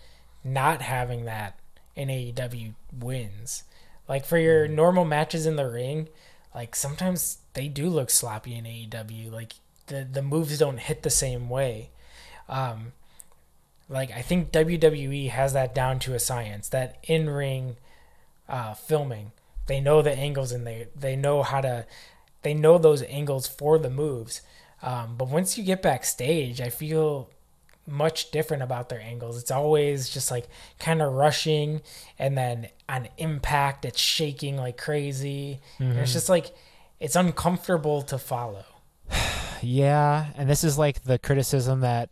not having that in AEW wins. Like for your normal matches in the ring, like sometimes they do look sloppy in AEW. Like the the moves don't hit the same way. Um, like I think WWE has that down to a science. That in ring uh, filming, they know the angles and they they know how to they know those angles for the moves. Um, but once you get backstage, I feel much different about their angles. It's always just like kind of rushing, and then on impact, it's shaking like crazy. Mm-hmm. It's just like it's uncomfortable to follow. *sighs* yeah, and this is like the criticism that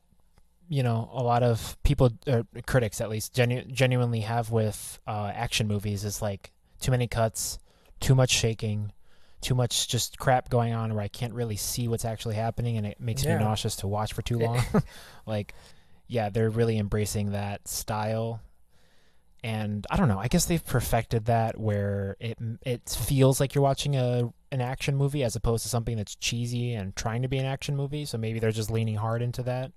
you know a lot of people or critics at least genu- genuinely have with uh, action movies is like too many cuts, too much shaking, too much just crap going on where I can't really see what's actually happening and it makes yeah. me nauseous to watch for too long. *laughs* *laughs* like, yeah, they're really embracing that style. And I don't know. I guess they've perfected that where it it feels like you're watching a an action movie as opposed to something that's cheesy and trying to be an action movie. So maybe they're just leaning hard into that.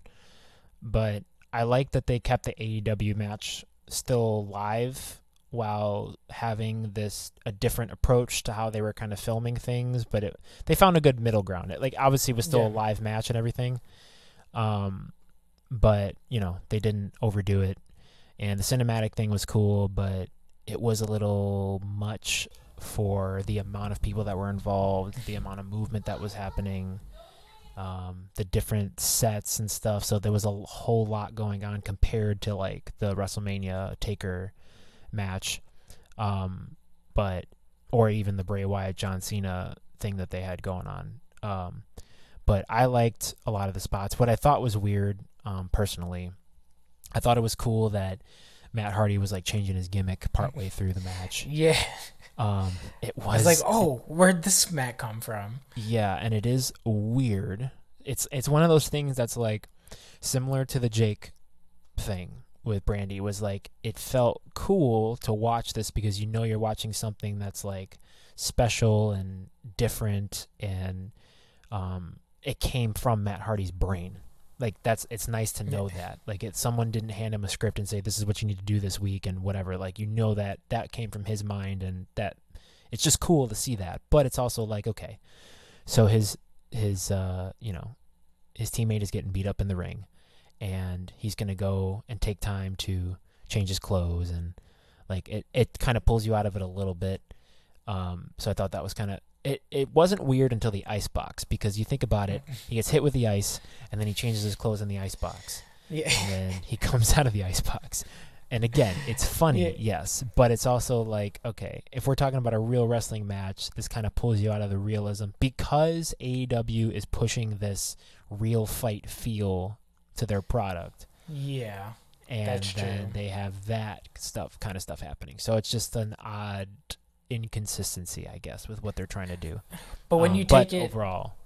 But I like that they kept the AEW match still live while having this a different approach to how they were kind of filming things but it, they found a good middle ground. It like obviously was still yeah. a live match and everything um but you know they didn't overdo it. And the cinematic thing was cool but it was a little much for the amount of people that were involved the amount of movement that was happening um, the different sets and stuff so there was a whole lot going on compared to like the wrestlemania taker match. Um, but or even the Bray Wyatt John Cena thing that they had going on. Um, but I liked a lot of the spots. What I thought was weird, um, personally, I thought it was cool that Matt Hardy was like changing his gimmick partway through the match. Yeah. Um, it was, was like, oh, where'd this Matt come from? Yeah, and it is weird. It's it's one of those things that's like similar to the Jake thing with Brandi was like it felt cool to watch this because you know you're watching something that's like special and different and um, it came from Matt Hardy's brain. Like that's it's nice to know that. Like it someone didn't hand him a script and say this is what you need to do this week and whatever. Like you know that that came from his mind and that it's just cool to see that. But it's also like okay. So his his uh, you know, his teammate is getting beat up in the ring and he's going to go and take time to change his clothes and like it, it kind of pulls you out of it a little bit um, so i thought that was kind of it, it wasn't weird until the ice box because you think about it he gets hit with the ice and then he changes his clothes in the ice box yeah. and then he *laughs* comes out of the ice box and again it's funny yeah. yes but it's also like okay if we're talking about a real wrestling match this kind of pulls you out of the realism because aew is pushing this real fight feel to their product. Yeah. And then they have that stuff kind of stuff happening. So it's just an odd inconsistency, I guess, with what they're trying to do. But when um, you take it overall,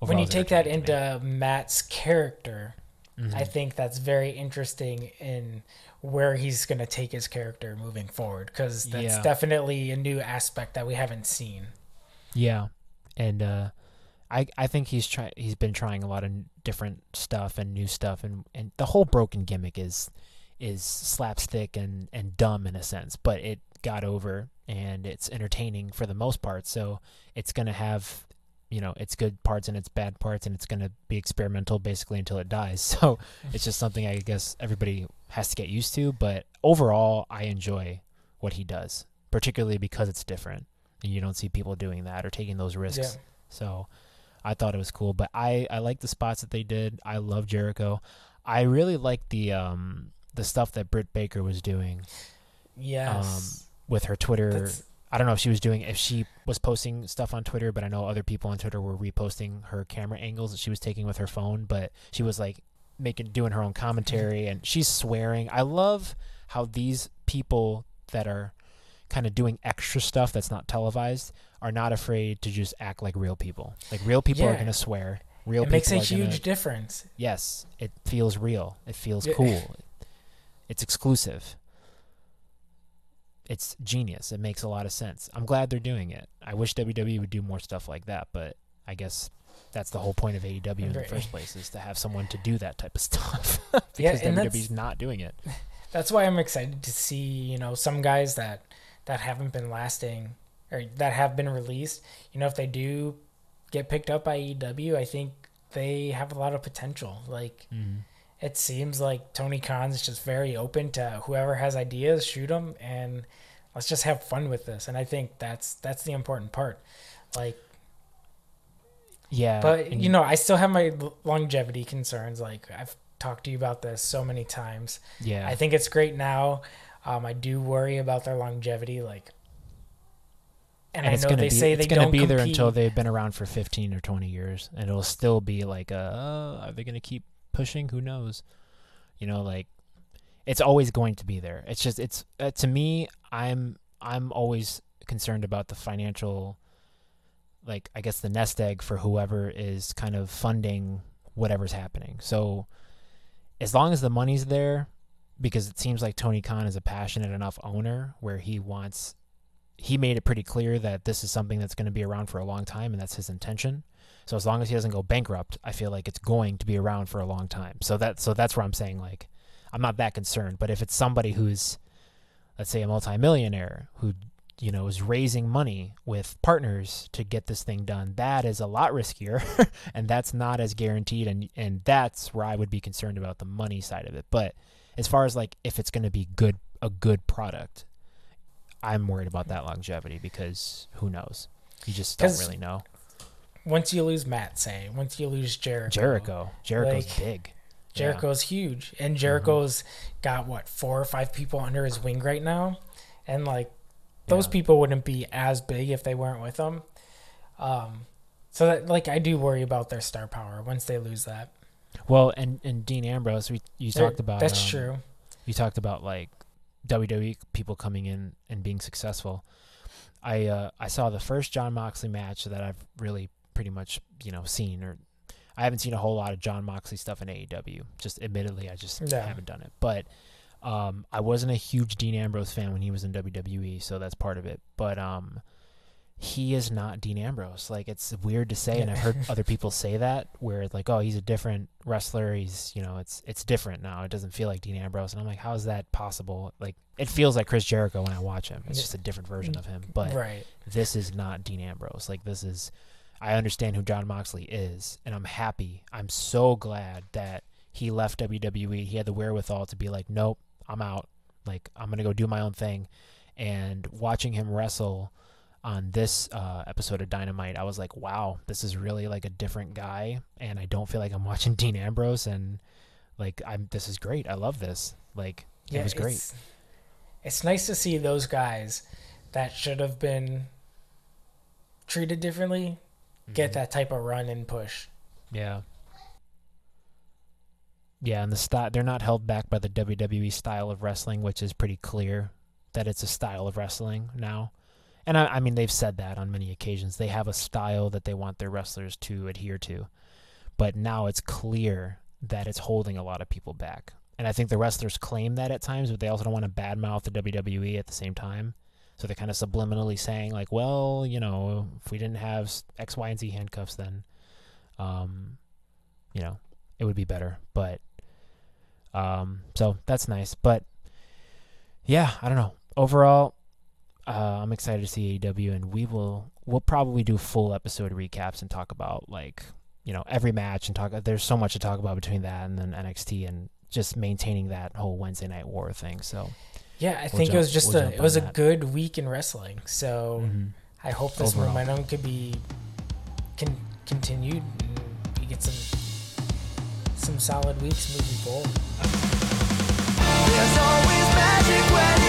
overall when you take that into Matt's character, mm-hmm. I think that's very interesting in where he's going to take his character moving forward because that's yeah. definitely a new aspect that we haven't seen. Yeah, and uh, I I think he's try he's been trying a lot of different stuff and new stuff and and the whole broken gimmick is is slapstick and and dumb in a sense, but it got over and it's entertaining for the most part. So it's gonna have you know its good parts and its bad parts and it's going to be experimental basically until it dies *laughs* so it's just something i guess everybody has to get used to but overall i enjoy what he does particularly because it's different and you don't see people doing that or taking those risks yeah. so I thought it was cool. But I I like the spots that they did. I love Jericho. I really like the um the stuff that Britt Baker was doing. Yes. Um, with her Twitter. That's... I don't know if she was doing if she was posting stuff on Twitter, but I know other people on Twitter were reposting her camera angles that she was taking with her phone. But she was like making doing her own commentary and she's swearing. I love how these people that are kind of doing extra stuff that's not televised are not afraid to just act like real people. Like real people yeah. are going to swear. Real it makes a huge gonna, difference. Yes, it feels real. It feels yeah. cool. It's exclusive. It's genius. It makes a lot of sense. I'm glad they're doing it. I wish WWE would do more stuff like that, but I guess that's the whole point of AEW in the first place is to have someone to do that type of *laughs* stuff because yeah, WWE's not doing it. *laughs* That's why I'm excited to see, you know, some guys that that haven't been lasting or that have been released, you know, if they do get picked up by EW, I think they have a lot of potential. Like, mm-hmm. It seems like Tony Khan is just very open to whoever has ideas, shoot them, and let's just have fun with this. And I think that's that's the important part. Like, Yeah, But you know, I still have my longevity concerns. Like I've talked to you about this so many times. yeah, I think it's great now. Um, I do worry about their longevity. Like, and, and, I it's know gonna they be say it's they gonna don't be compete. there until they've been around for 15 or 20 years, and it'll still be like, uh, are they gonna keep pushing? Who knows? You know, like it's always going to be there. It's just it's uh, to me, I'm I'm always concerned about the financial, like I guess the nest egg for whoever is kind of funding whatever's happening. So as long as the money's there, because it seems like Tony Khan is a passionate enough owner where he wants he made it pretty clear that this is something that's going to be around for a long time and that's his intention. So as long as he doesn't go bankrupt, I feel like it's going to be around for a long time. So that so that's where I'm saying like I'm not that concerned, but if it's somebody who's let's say a multimillionaire who you know is raising money with partners to get this thing done, that is a lot riskier *laughs* and that's not as guaranteed and and that's where I would be concerned about the money side of it. But as far as like if it's going to be good a good product, I'm worried about that longevity because who knows? You just don't really know. Once you lose Matt, say once you lose Jericho, Jericho, Jericho's like, big. Jericho's huge, Mm-hmm. and Jericho's got what four or five people under his wing right now, and like those Yeah. people wouldn't be as big if they weren't with him. Um, so that like I do worry about their star power once they lose that. Well, and and Dean Ambrose, we you There- talked about that's um, true. You talked about like WWE people coming in and being successful. I uh, I saw the first Jon Moxley match that I've really pretty much you know seen or I haven't seen a whole lot of Jon Moxley stuff in AEW. Just admittedly, I just Yeah. haven't done it. But um, I wasn't a huge Dean Ambrose fan when he was in WWE, so that's part of it. But um, he is not Dean Ambrose. Like it's weird to say, and I've heard *laughs* other people say that where it's like, oh, he's a different wrestler. He's you know, it's it's different now. It doesn't feel like Dean Ambrose, and I'm like, how is that possible? Like it feels like Chris Jericho when I watch him. It's just a different version of him. But right. this is not Dean Ambrose. Like this is I understand who Jon Moxley is and I'm happy. I'm so glad that he left WWE. He had the wherewithal to be like, "Nope, I'm out. Like I'm going to go do my own thing." And watching him wrestle on this uh, episode of Dynamite, I was like, "Wow, this is really like a different guy." And I don't feel like I'm *laughs* watching Dean Ambrose and like I'm this is great. I love this. Like it was great. It's, it's nice to see those guys that should have been treated differently get Mhm. that type of run and push. Yeah. Yeah, and the style they're not held back by the WWE style of wrestling, which is pretty clear that it's a style of wrestling now. And I, I mean, they've said that on many occasions. They have a style that they want their wrestlers to adhere to. But now it's clear that it's holding a lot of people back. And I think the wrestlers claim that at times, but they also don't want to badmouth the WWE at the same time. So they're kind of subliminally saying, like, well, you know, if we didn't have X, Y, and Z handcuffs, then, um, you know, it would be better. But, um, so that's nice. But, yeah, I don't know. Overall, uh, I'm excited to see AEW, and we will we'll probably do full episode recaps and talk about like you know every match and talk. There's so much to talk about between that and then NXT and just maintaining that whole Wednesday Night War thing. So Yeah, I We'll think it was just we'll a it was a that. good week in wrestling. So mhm. I hope this Overall. momentum could be con- continued and we get some some solid weeks moving forward. There's always